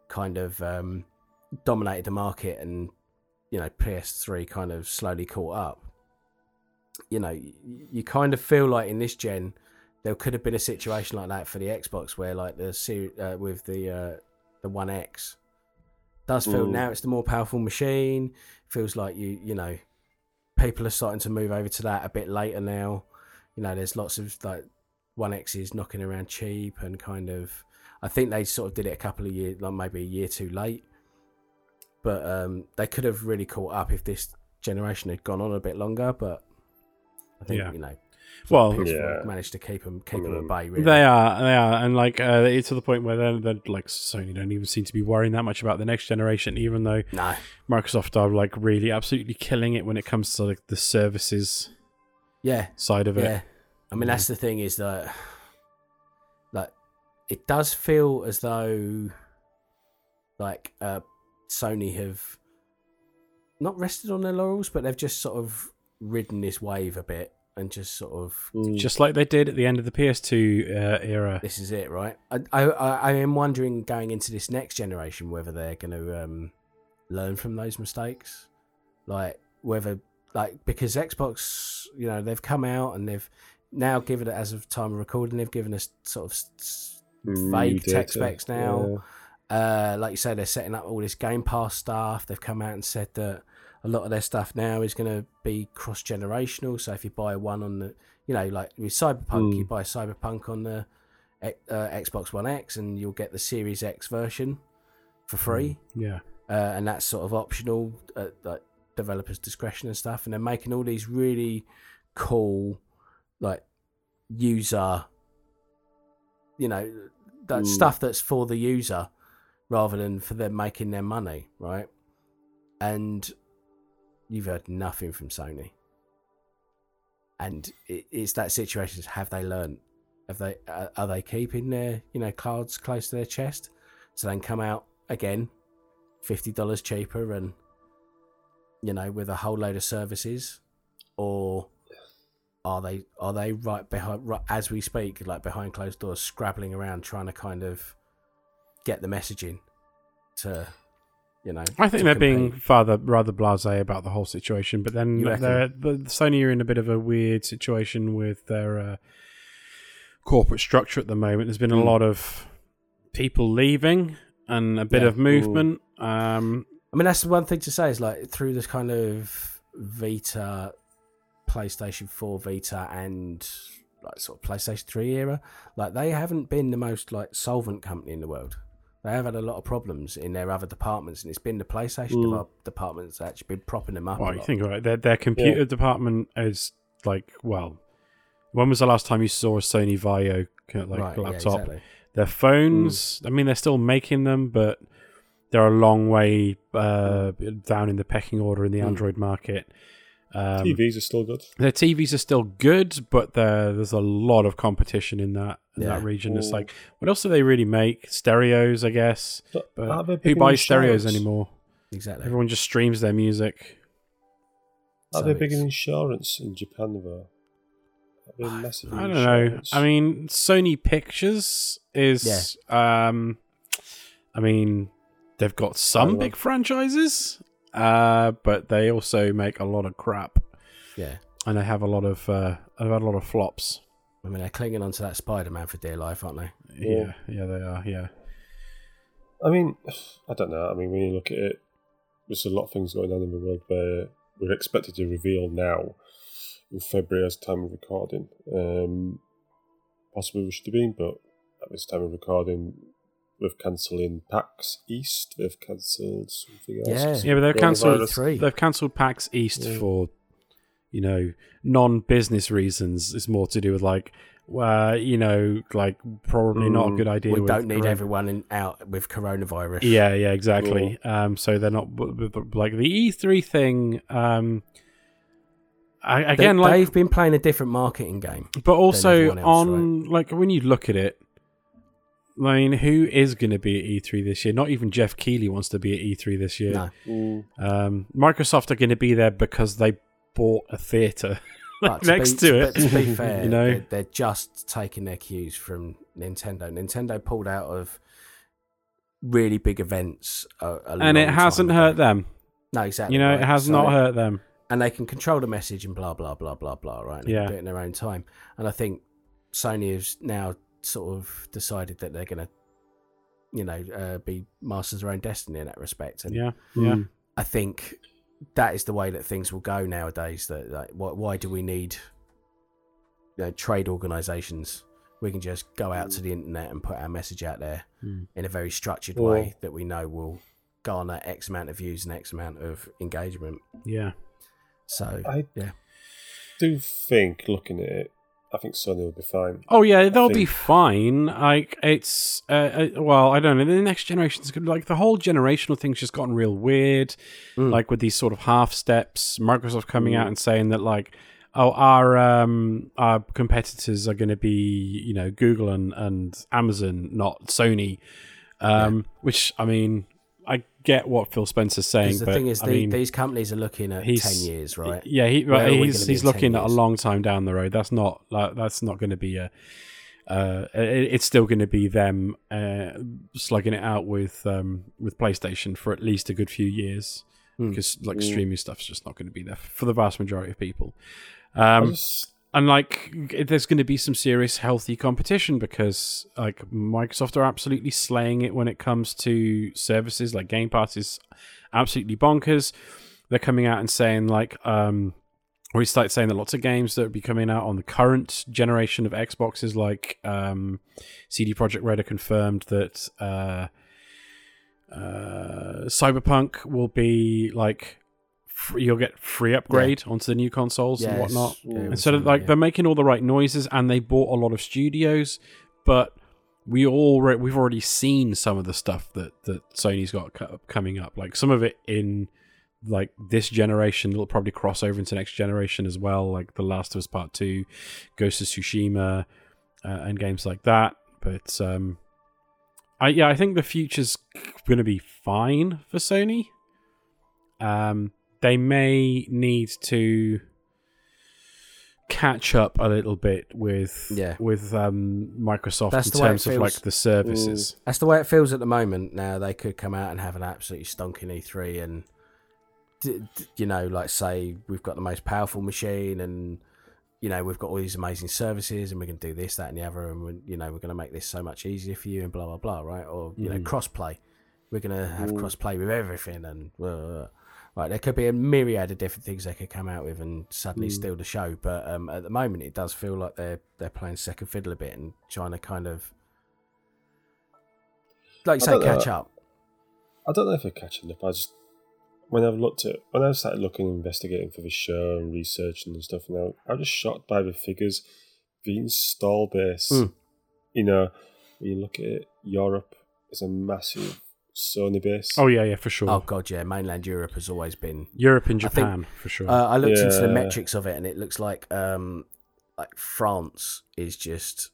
kind of um, dominated the market, and you know PS3 kind of slowly caught up. You know, you, kind of feel like in this gen, there could have been a situation like that for the Xbox, where like the uh, with the uh, the One X does feel Mm. now it's the more powerful machine. Feels like you you know people are starting to move over to that a bit later now. You know, there's lots of like one X's knocking around cheap and kind of. I think they sort of did it a couple of years, like maybe a year too late. But um, they could have really caught up if this generation had gone on a bit longer. But I think Yeah. you know, Well, PS4 Yeah. managed to keep them keep I them at bay. Really, They are, they are, and like uh, it's to the point where they're, they're like Sony don't even seem to be worrying that much about the next generation, even though no, Microsoft are like really absolutely killing it when it comes to like the services yeah, side of it. Yeah, I mean that's the thing is that, like, it does feel as though, like, uh, Sony have not rested on their laurels, but they've just sort of ridden this wave a bit and just sort of mm. Just like they did at the end of the PS2 uh, era. this is it, right? I, I I I am wondering going into this next generation whether they're going to um, learn from those mistakes, like whether like because Xbox, you know, they've come out and they've now given it as of time of recording, they've given us sort of s- s- vague tech specs now. Uh, like you say, they're setting up all this Game Pass stuff. They've come out and said that a lot of their stuff now is going to be cross generational. So if you buy one on the, you know, like with Cyberpunk, Mm. you buy Cyberpunk on the uh, Xbox One X, and you'll get the Series X version for free, Yeah. uh, and that's sort of optional, at like developers' discretion and stuff. And they're making all these really cool, like user, you know, that Mm. stuff that's for the user rather than for them making their money, right? And you've heard nothing from Sony. And it's that situation: have they learned? Have they are they keeping their you know cards close to their chest, so they can come out again, fifty dollars cheaper, and you know with a whole load of services, or are they are they right behind right, as we speak, like behind closed doors, scrabbling around trying to kind of get the messaging to you know? I think they're being rather rather blasé about the whole situation, but then they're, the Sony are in a bit of a weird situation with their uh, corporate structure at the moment. There's been a Mm. lot of people leaving and a bit Yeah. of movement. Um, I mean, that's the one thing to say is like through this kind of Vita, PlayStation 4 Vita, and like sort of PlayStation 3 era, like they haven't been the most like solvent company in the world. They have had a lot of problems in their other departments, and it's been the PlayStation Mm. dev- department that's actually been propping them up. a well, you think about it, their their computer department is like well. When was the last time you saw a Sony Vaio like Right, yeah, laptop? exactly. Their phones, Mm. I mean, they're still making them, but they're a long way uh, down in the pecking order in the Mm. Android market. Um, TVs are still good. Their TVs are still good, but there's a lot of competition in that in that Yeah. region. It's Mm. like, what else do they really make? Stereos, I guess. But But who buys stereos insurance? anymore? Exactly. Everyone just streams their music. Are So they big in insurance in Japan though? Are they massive in I don't know. I mean, Sony Pictures is um I mean, they've got some big franchises, uh, but they also make a lot of crap, Yeah. and they have a lot of uh, they've had a lot of flops. I mean, they're clinging onto that Spider Man for dear life, aren't they? Yeah, yeah, they are. Yeah, I mean, I don't know. I mean, when you look at it, there's a lot of things going on in the world where we're expected to reveal now in February as time of recording. Um, possibly we should have been, but at this time of recording, we've cancelling PAX East. They've cancelled something else. Yeah. yeah, but they've cancelled Coronavirus. they've cancelled PAX East Yeah. for you know non-business reasons. It's more to do with like. Uh, you know, like probably not a Mm. good idea. We don't need corona- everyone in, out with coronavirus. Yeah, yeah, exactly. Um, so they're not like the E3 thing. Um, I, They, again, like, they've been playing a different marketing game. but also else, on like when you look at it, I mean, who is going to be at E3 this year? Not even Geoff Keighley wants to be at E3 this year. No. Mm, Um, Microsoft are going to be there because they bought a theater But to next be, to it. to be fair, You know? they're, they're just taking their cues from Nintendo. Nintendo pulled out of really big events, a, a and it hasn't time hurt ago. them. No, exactly. You know, right. it has So- not hurt them. and they can control the message and blah blah blah blah blah. Right? And Yeah. do it in their own time. And I think Sony has now sort of decided that they're going to, you know, uh, be masters of their own destiny in that respect. And Yeah, yeah. mm. I think that is the way that things will go nowadays. That like, why, why do we need you know, trade organisations? We can just go out to the internet and put our message out there Mm. in a very structured Or- way that we know will garner X amount of views and X amount of engagement. yeah. So I yeah. do think, looking at it, I think Sony will be fine. Oh yeah, they'll be fine. Like it's uh, uh, well, I don't know. The next generation generation's good. Like the whole generational thing's just gotten real weird. Mm. Like with these sort of half steps, Microsoft coming out Mm. and saying that like, oh, our um our competitors are going to be you know Google and and Amazon, not Sony. Um, which I mean, get what Phil Spencer's saying, the but thing is, I the, mean, these companies are looking at he's- ten years, right? yeah, he, Where but are we he's he's looking at a long time down the road. That's not like that's not going to be a. Uh, it, it's still going to be them uh, slugging it out with um, with PlayStation for at least a good few years Hmm. because like Mm. streaming stuff's just not going to be there for the vast majority of people. I Um, just- and like there's going to be some serious healthy competition because like Microsoft are absolutely slaying it when it comes to services like Game Pass is absolutely bonkers. They're coming out and saying like um or he started saying that lots of games that would be coming out on the current generation of Xboxes like um CD Projekt Red are confirmed that uh uh Cyberpunk will be like you'll get free upgrade onto the new consoles and whatnot. Yeah, And so that, like yeah. they're making all the right noises, and they bought a lot of studios, but we already we've already seen some of the stuff that that Sony's got co- coming up. Like some of it in like this generation, it'll probably cross over into next generation as well. Like The Last of Us Part Two, Ghost of Tsushima, uh, and games like that. But um, I yeah, I think the future's going to be fine for Sony. Um, they may need to catch up a little bit with Yeah. with um, Microsoft That's in terms of like the services. That's the way it feels at the moment. Now they could come out and have an absolutely stonking E3 and, d- d- you know, like say we've got the most powerful machine and, you know, we've got all these amazing services and we can do this, that, and the other, and we, you know, we're going to make this so much easier for you and blah blah blah, right? Or you know, Mm. crossplay. We're going to have Mm. crossplay with everything and. blah, blah, blah. Right, there could be a myriad of different things they could come out with and suddenly Mm. steal the show. But um, at the moment, it does feel like they're they're playing second fiddle a bit and trying to kind of, like you I say, don't know. catch up. I don't know if they're catching up. I just when I've looked at when I started looking and investigating for the show and researching and stuff now, I'm just shocked by the figures. The install base, Mm. you know, when you look at it, Europe is a massive Sony base. Oh yeah, yeah, for sure. Oh god, yeah, mainland Europe has always been. Europe and I think- Japan for sure. Uh, I looked into the metrics of it, and it looks like um, like France is just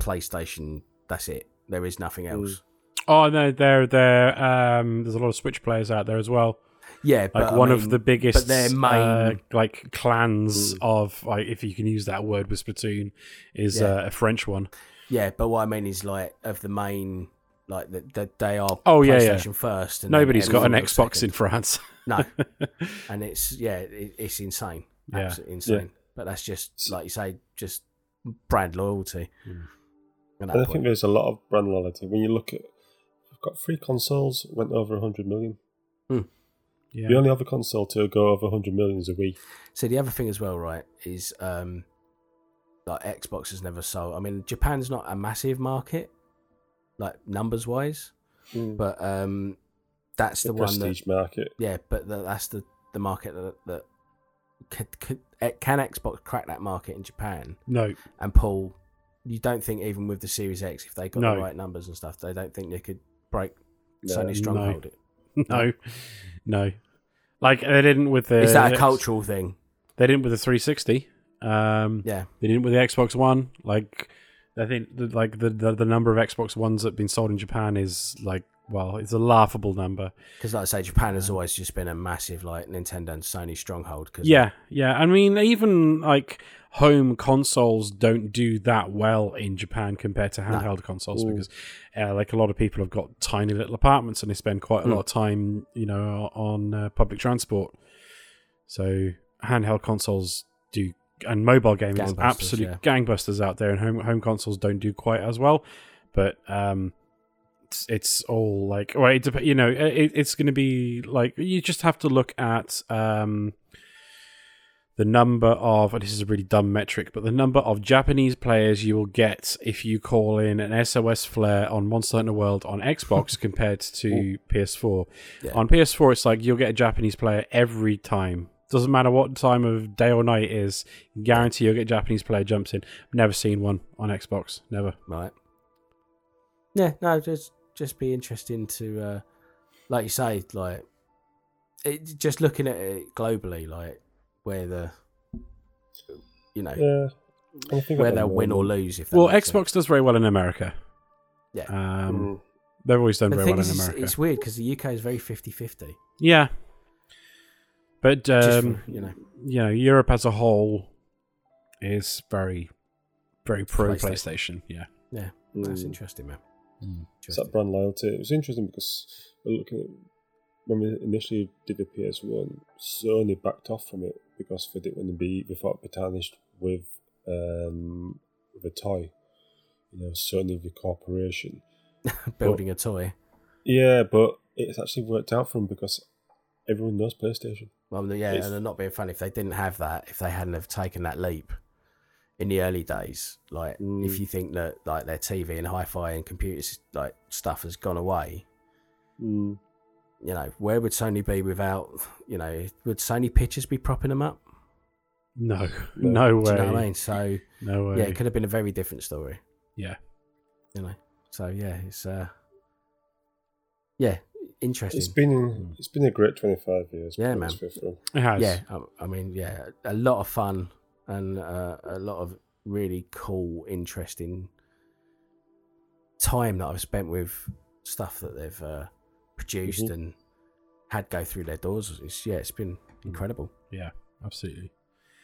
PlayStation. That's it. There is nothing else. oh no, there there um there's a lot of Switch players out there as well. Yeah, Like but I one mean, of the biggest but their main- uh, like clans Mm. of like if you can use that word with Splatoon is Yeah. uh, a French one. Yeah, but what I mean is like of the main like that that they are Oh, yeah, yeah. PlayStation first. And Nobody's got an everyone else Xbox in. France. No, and it's yeah, it, it's insane, Yeah. absolutely insane. But that's just like you say, just brand loyalty. Mm. And And I think there's a lot of brand loyalty. When you look at, I've got three consoles, went over 100 million. The yeah. only other console to go over 100 million is a Wii. So the other thing as well, right, is um, like Xbox has never sold. I mean, Japan's not a massive market, like numbers wise, but um, that's the, the, one that prestige market. yeah, but the, that's the the market that that could, could, eh, can Xbox crack that market in Japan No. and pull. You don't think even with the Series X, if they got No. the right numbers and stuff, they don't think they could break No. Sony No. stronghold. It No. No. Like they didn't with the is that a cultural thing? They didn't with the 360. Um, Yeah, They didn't with the Xbox One. Like, I think the, like the, the the number of Xbox Ones that have been sold in Japan is like, well, it's a laughable number. because like I say, Japan has always just been a massive like Nintendo and Sony stronghold. Cause Yeah, yeah. I mean, even like home consoles don't do that well in Japan compared to handheld consoles Ooh. because, uh, like, a lot of people have got tiny little apartments and they spend quite a Mm. lot of time, you know, on uh, public transport. So handheld consoles do, and mobile gaming is Gangbusters, absolute yeah. gangbusters out there, and home home consoles don't do quite as well. But um, it's, it's all like, well, it, you know, it, it's going to be like you just have to look at um the number of this is a really dumb metric, but the number of Japanese players you will get if you call in an SOS flare on Monster Hunter World on Xbox compared to PS4. Yeah. On PS4, it's like you'll get a Japanese player every time. Doesn't matter what time of day or night it is. Guarantee you'll get Japanese player jumps in. Never seen one on Xbox. Never. right. Yeah, no, just just be interesting to, uh, like you say, like it, just looking at it globally, like where the, you know, Yeah. Where they'll win or lose. If Well, Xbox sense. does very well in America. Yeah. Um, Mm. They've always done The very well is, in it's, America. it's weird because the UK is very 50-50. Yeah. But um, for, you know, you know, Europe as a whole is very, very pro PlayStation. PlayStation. Yeah. yeah, that's Mm. interesting, man. It's Interesting. that brand loyalty. It was interesting because we're looking at when we initially did the PS1, Sony backed off from it because they didn't want to be they thought it'd be tarnished with um with a toy. You know, Sony the corporation. Building a toy. Yeah, but it's actually worked out for them because everyone knows PlayStation. Well, yeah, It's- and they're not being funny. If they didn't have that, if they hadn't have taken that leap in the early days, like Mm. if you think that like their TV and hi-fi and computers like stuff has gone away, Mm. you know, where would Sony be without? You know, would Sony Pictures be propping them up? No, No. no Do way. you know what I mean? So No way. yeah, it could have been a very different story. Yeah. You know, so yeah, it's uh, yeah, interesting. It's been it's been a great twenty five years. Yeah, man. this way through. It has. yeah, I, I mean, yeah, a lot of fun and uh, a lot of really cool, interesting time that I've spent with stuff that they've uh, produced Mhm. and had go through their doors. It's yeah, it's been incredible. Yeah, absolutely.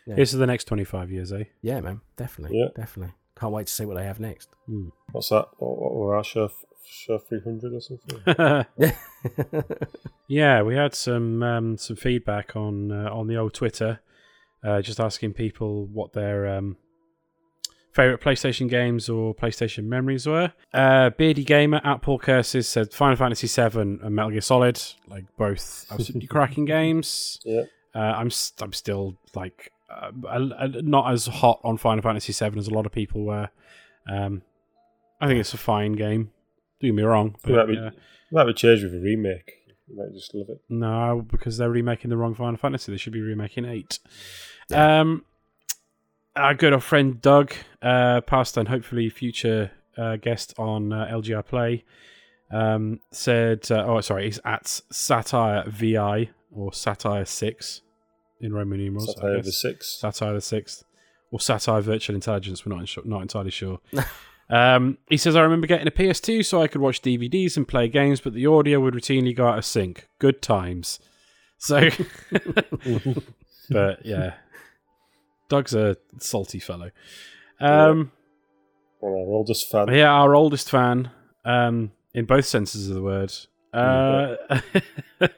Yeah. Here's to the next 25 years, eh? Yeah, man, definitely, Yeah. definitely. Can't wait to see what they have next. Hmm. What's that? What, what were our show show three hundred or something? yeah, we had some um, some feedback on uh, on the old Twitter, uh, just asking people what their um, favorite PlayStation games or PlayStation memories were. Uh, Beardy Gamer at Paul Curses said Final Fantasy VII and Metal Gear Solid, like both absolutely cracking games. Yeah. Uh, I'm st- I'm still like uh, not as hot on Final Fantasy VII as a lot of people were. Um, I think it's a fine game. Don't me wrong, but be, uh, might be changed with a remake. You might just love it. no, because they're remaking the wrong Final Fantasy. They should be remaking eight. Um, our good old friend Doug, uh, past and hopefully future uh, guest on uh, LGR Play, um, said, uh, "Oh, sorry, he's at Satire VI or Satire Six in Roman numerals. Satire the guess. Six. Satire the Sixth, or Satire Virtual Intelligence. We're not insure- not entirely sure. um, he says, I remember getting a PS2 so I could watch DVDs and play games, but the audio would routinely go out of sync. Good times. So, but yeah, Doug's a salty fellow. Um, One our oldest fans. yeah, our oldest fan. Um, in both senses of the word. Uh,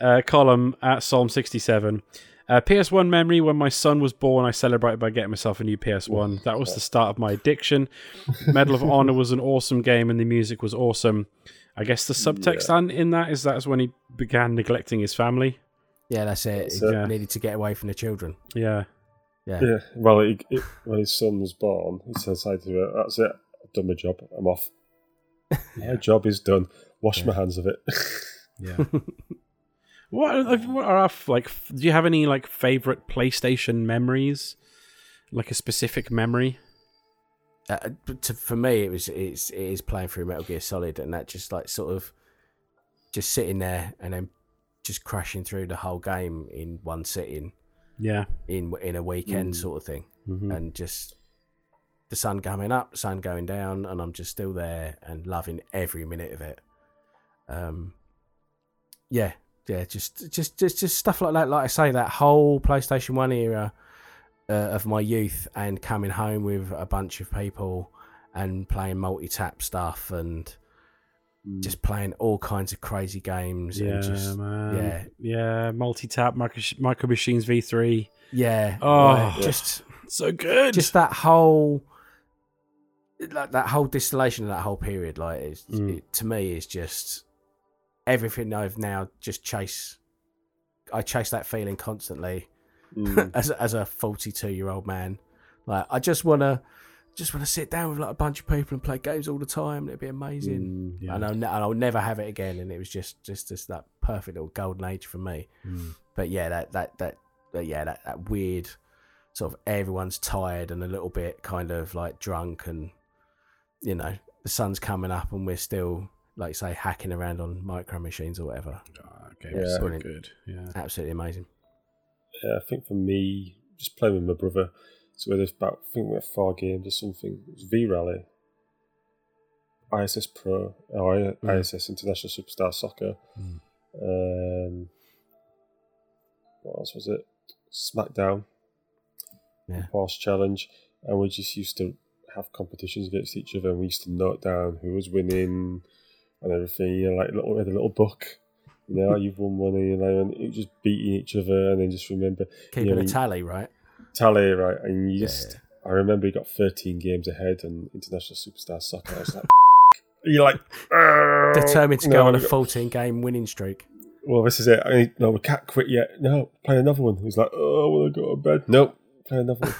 uh, column at Psalm 67. Uh, PS1 memory when my son was born, I celebrated by getting myself a new PS1. That was the start of my addiction. Medal of Honor was an awesome game and the music was awesome. I guess the subtext on in that is that's when he began neglecting his family. Yeah, that's it. That's he it. needed to get away from the children. Yeah. Yeah. Yeah. Well, he, he- when his son was born, he decided to, that's it. I've done my job. I'm off. My job is done. Wash my hands of it. Yeah. what, are, what are our, like, do you have any, like, favorite PlayStation memories? Like a specific memory? Uh, to, for me, it was it's it is playing through Metal Gear Solid, and that just like sort of just sitting there and then just crashing through the whole game in one sitting Yeah. in in a weekend Mm. sort of thing, Mhm. and just the sun coming up, sun going down, and I'm just still there and loving every minute of it. Um, yeah, yeah, just just just just stuff like that. Like I say, that whole PlayStation One era uh, of my youth, and coming home with a bunch of people and playing multi-tap stuff and just playing all kinds of crazy games. Yeah, and just, man. yeah. Yeah. Multi tap, micro, micro Machines V3. yeah, Oh. like, just So good. just that whole like that whole distillation of that whole period like Mm. it, to me is just everything i've now just chase i chase that feeling constantly Mm. as, a- as a 42 year old man like i just want to just want to sit down with like a bunch of people and play games all the time it'd be amazing Mm. Yeah. and, I'll ne- and I'll never have it again and it was just just just that perfect little golden age for me Mm. but yeah, that that that, that yeah, that, that weird sort of everyone's tired and a little bit kind of like drunk and you know the sun's coming up and we're still like say hacking around on micro machines or whatever. Oh, okay, Yeah. so good. Yeah. Absolutely amazing. Yeah, I think for me, just playing with my brother. So there's about I think we have four games or something. It was V Rally, ISS Pro, or I- Mm. ISS International Superstar Soccer. Mm. Um, what else was it? SmackDown, Yeah. Horse Challenge, and we just used to have competitions against each other. and We used to note down who was winning and everything. You know, like little, had a little book. You know, you've won one, and you know, and it just beating each other, and then just remember Keeping Yeah, a tally, right? tally, right? And you Yeah, just, I remember he got 13 games ahead on International Superstar Soccer. I was like, you're like, oh. Determined to no, go on a 14 game winning streak. Well, this is it. I mean, no, we can't quit yet. No, play another one. He's like, oh, I want to go to bed. Nope, play another one.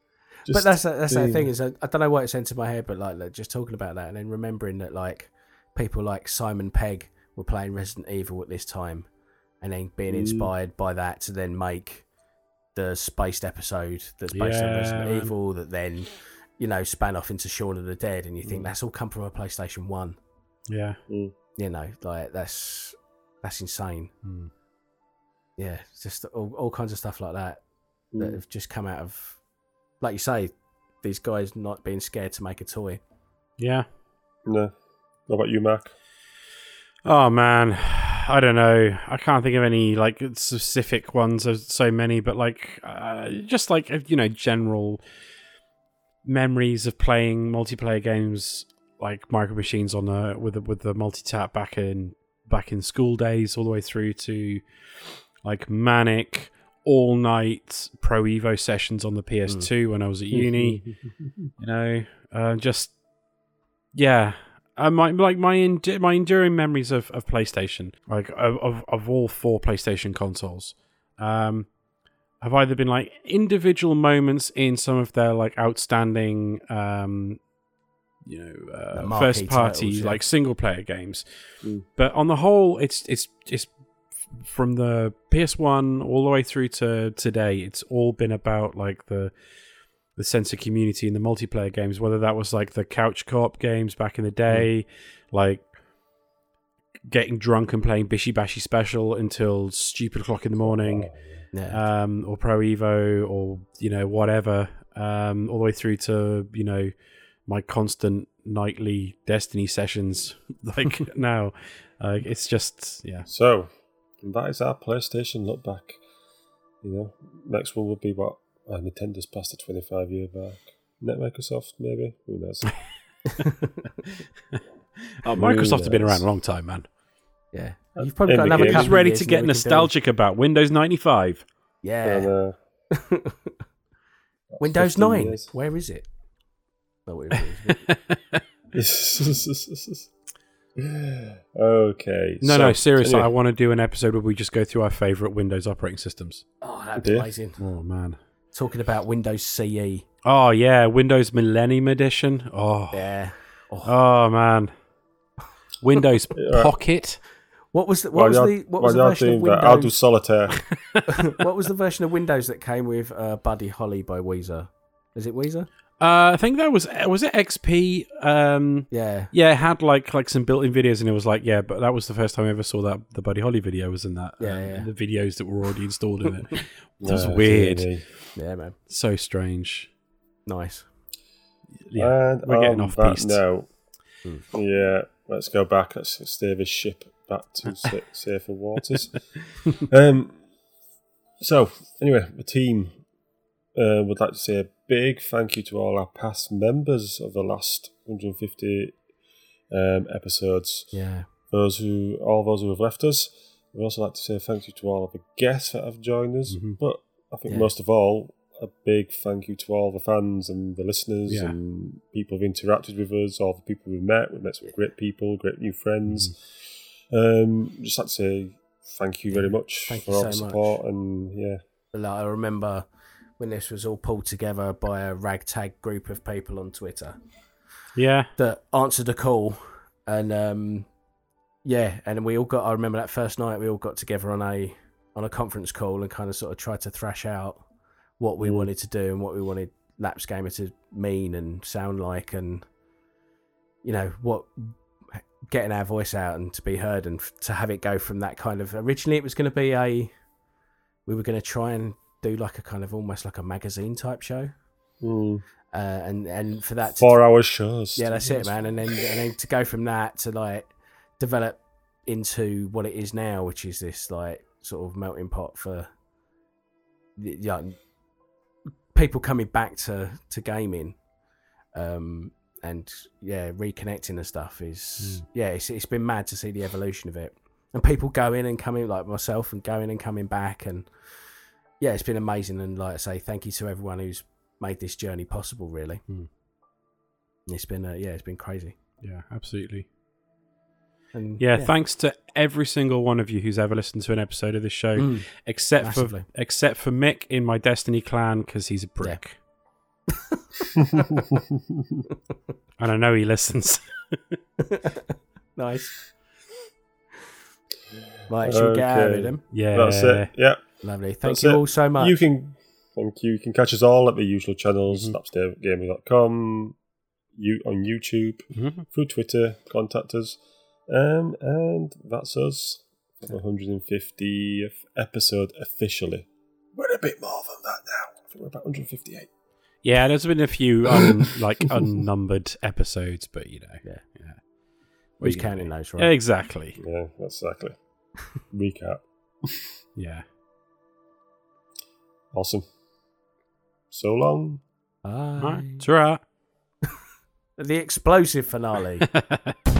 but that's that's the thing is I, I don't know why it's entered my head, but like, like just talking about that and then remembering that like people like Simon Pegg were playing Resident Evil at this time, and then being Mm. inspired by that to then make the spaced episode that's based on Resident man. Evil that then you know span off into Shaun of the Dead, and you think Mm. that's all come from a PlayStation One. Yeah. You know, like that's that's insane. Mm. Yeah, just all, all kinds of stuff like that that Mm. have just come out of, like you say, these guys not being scared to make a toy. Yeah. No. What about you, Mark? Oh man, I don't know. I can't think of any like specific ones. There's so many, but like uh, just like you know, general memories of playing multiplayer games like Micro Machines on the with the, with the multi tap back in back in school days, all the way through to like manic all night Pro Evo sessions on the PS2 when I was at uni you know uh, just yeah uh, my like my en- my enduring memories of, of PlayStation like of, of of all four PlayStation consoles um have either been like individual moments in some of their like outstanding um you know uh, first party titles, yeah. like single player games Mm. but on the whole it's it's it's from the PS1 all the way through to today it's all been about like the the sense of community in the multiplayer games, whether that was like the couch co-op games back in the day, like getting drunk and playing Bishi Bashi Special until stupid o'clock in the morning, Yeah, um, or Pro Evo, or you know whatever, um, all the way through to you know my constant nightly Destiny sessions. Like now, uh, it's just yeah, So, that is our PlayStation look back. You know, next one would be what? Uh, Nintendo's past the 25 year mark. Net Microsoft, maybe? Who knows? Oh, Microsoft have been around a long time, man. Yeah, you've probably got in the another game. couple ready to get then we can do- nostalgic about Windows 95? Yeah, And, uh, Windows Nine. years. Where is it? Oh, where is it? okay. No, so, no, seriously, anyway, I want to do an episode where we just go through our favorite Windows operating systems. oh, that'd be Yeah. amazing. Oh man. Talking about Windows CE. Oh yeah, Windows Millennium Edition. Oh, Yeah. oh man. Windows Yeah. Pocket. What was the, what while was the what was the version of doing that, I'll do Windows? solitaire. what was the version of Windows that came with uh, Buddy Holly by Weezer? Is it Weezer? Uh, I think that was was it XP. Um, Yeah. yeah, it had like like some built-in videos, and it was like yeah, but that was the first time I ever saw that the Buddy Holly video was in that. Yeah, um, yeah. The videos that were already installed in it. That was No, weird. dear me. Yeah, man. So strange. Nice. Yeah, and we're getting off that piste. now. Hmm. Yeah, let's go back. Let's steer this ship back to sa- safer waters. um, so, anyway, the team uh, would like to say a big thank you to all our past members of the last 150 um, episodes. Yeah. Those who, all those who have left us. We'd also like to say thank you to all of the guests that have joined us. Mhm. But I think Yeah. most of all, a big thank you to all the fans and the listeners Yeah. and people who've interacted with us, all the people we've met. We've met some great people, great new friends. Um, just like to say thank you very much Thank for all the so much. support and yeah. I remember when this was all pulled together by a ragtag group of people on Twitter Yeah, that answered a call, and um, yeah, and we all got. I remember that first night we all got together on a on a conference call and kind of sort of tried to thrash out what we Mm. wanted to do and what we wanted Lapsed Gamer to mean and sound like, and you know what getting our voice out and to be heard and f- to have it go from that kind of originally it was going to be a we were going to try and do like a kind of almost like a magazine type show Mm. uh, and and for that to Four hour shows. yeah, that's it, man. And then and then to go from that to like develop into what it is now, which is this like sort of melting pot for the- yeah, people coming back to to gaming, um, and yeah, reconnecting and stuff is yeah, it's it's been mad to see the evolution of it, and people going and coming like myself and going and coming back, and yeah, it's been amazing. And like I say, thank you to everyone who's made this journey possible. Really. Hmm. It's been uh, yeah, it's been crazy. yeah, absolutely. And, Yeah, thanks to every single one of you who's ever listened to an episode of this show, Mm. except Massively. for except for Mick in my Destiny clan because he's a prick, and I know he listens. nice. Right, should we get out of Okay. it then? yeah, That's it. Yeah. Lovely. Thank That's you it. all so much. You can thank you. You can catch us all at the usual channels, Mhm. snapstaregaming.com, you on YouTube, Mhm. through Twitter, contact us. Um, and that's us for the 150th episode officially. We're a bit more than that now. I think we're about 158. Yeah, there's been a few un, like unnumbered episodes, but you know, Yeah. yeah. Who's We- counting those, right? Exactly. Yeah, exactly. Recap. Yeah. Awesome. So long. Bye. All right. Ta-ra. The explosive finale.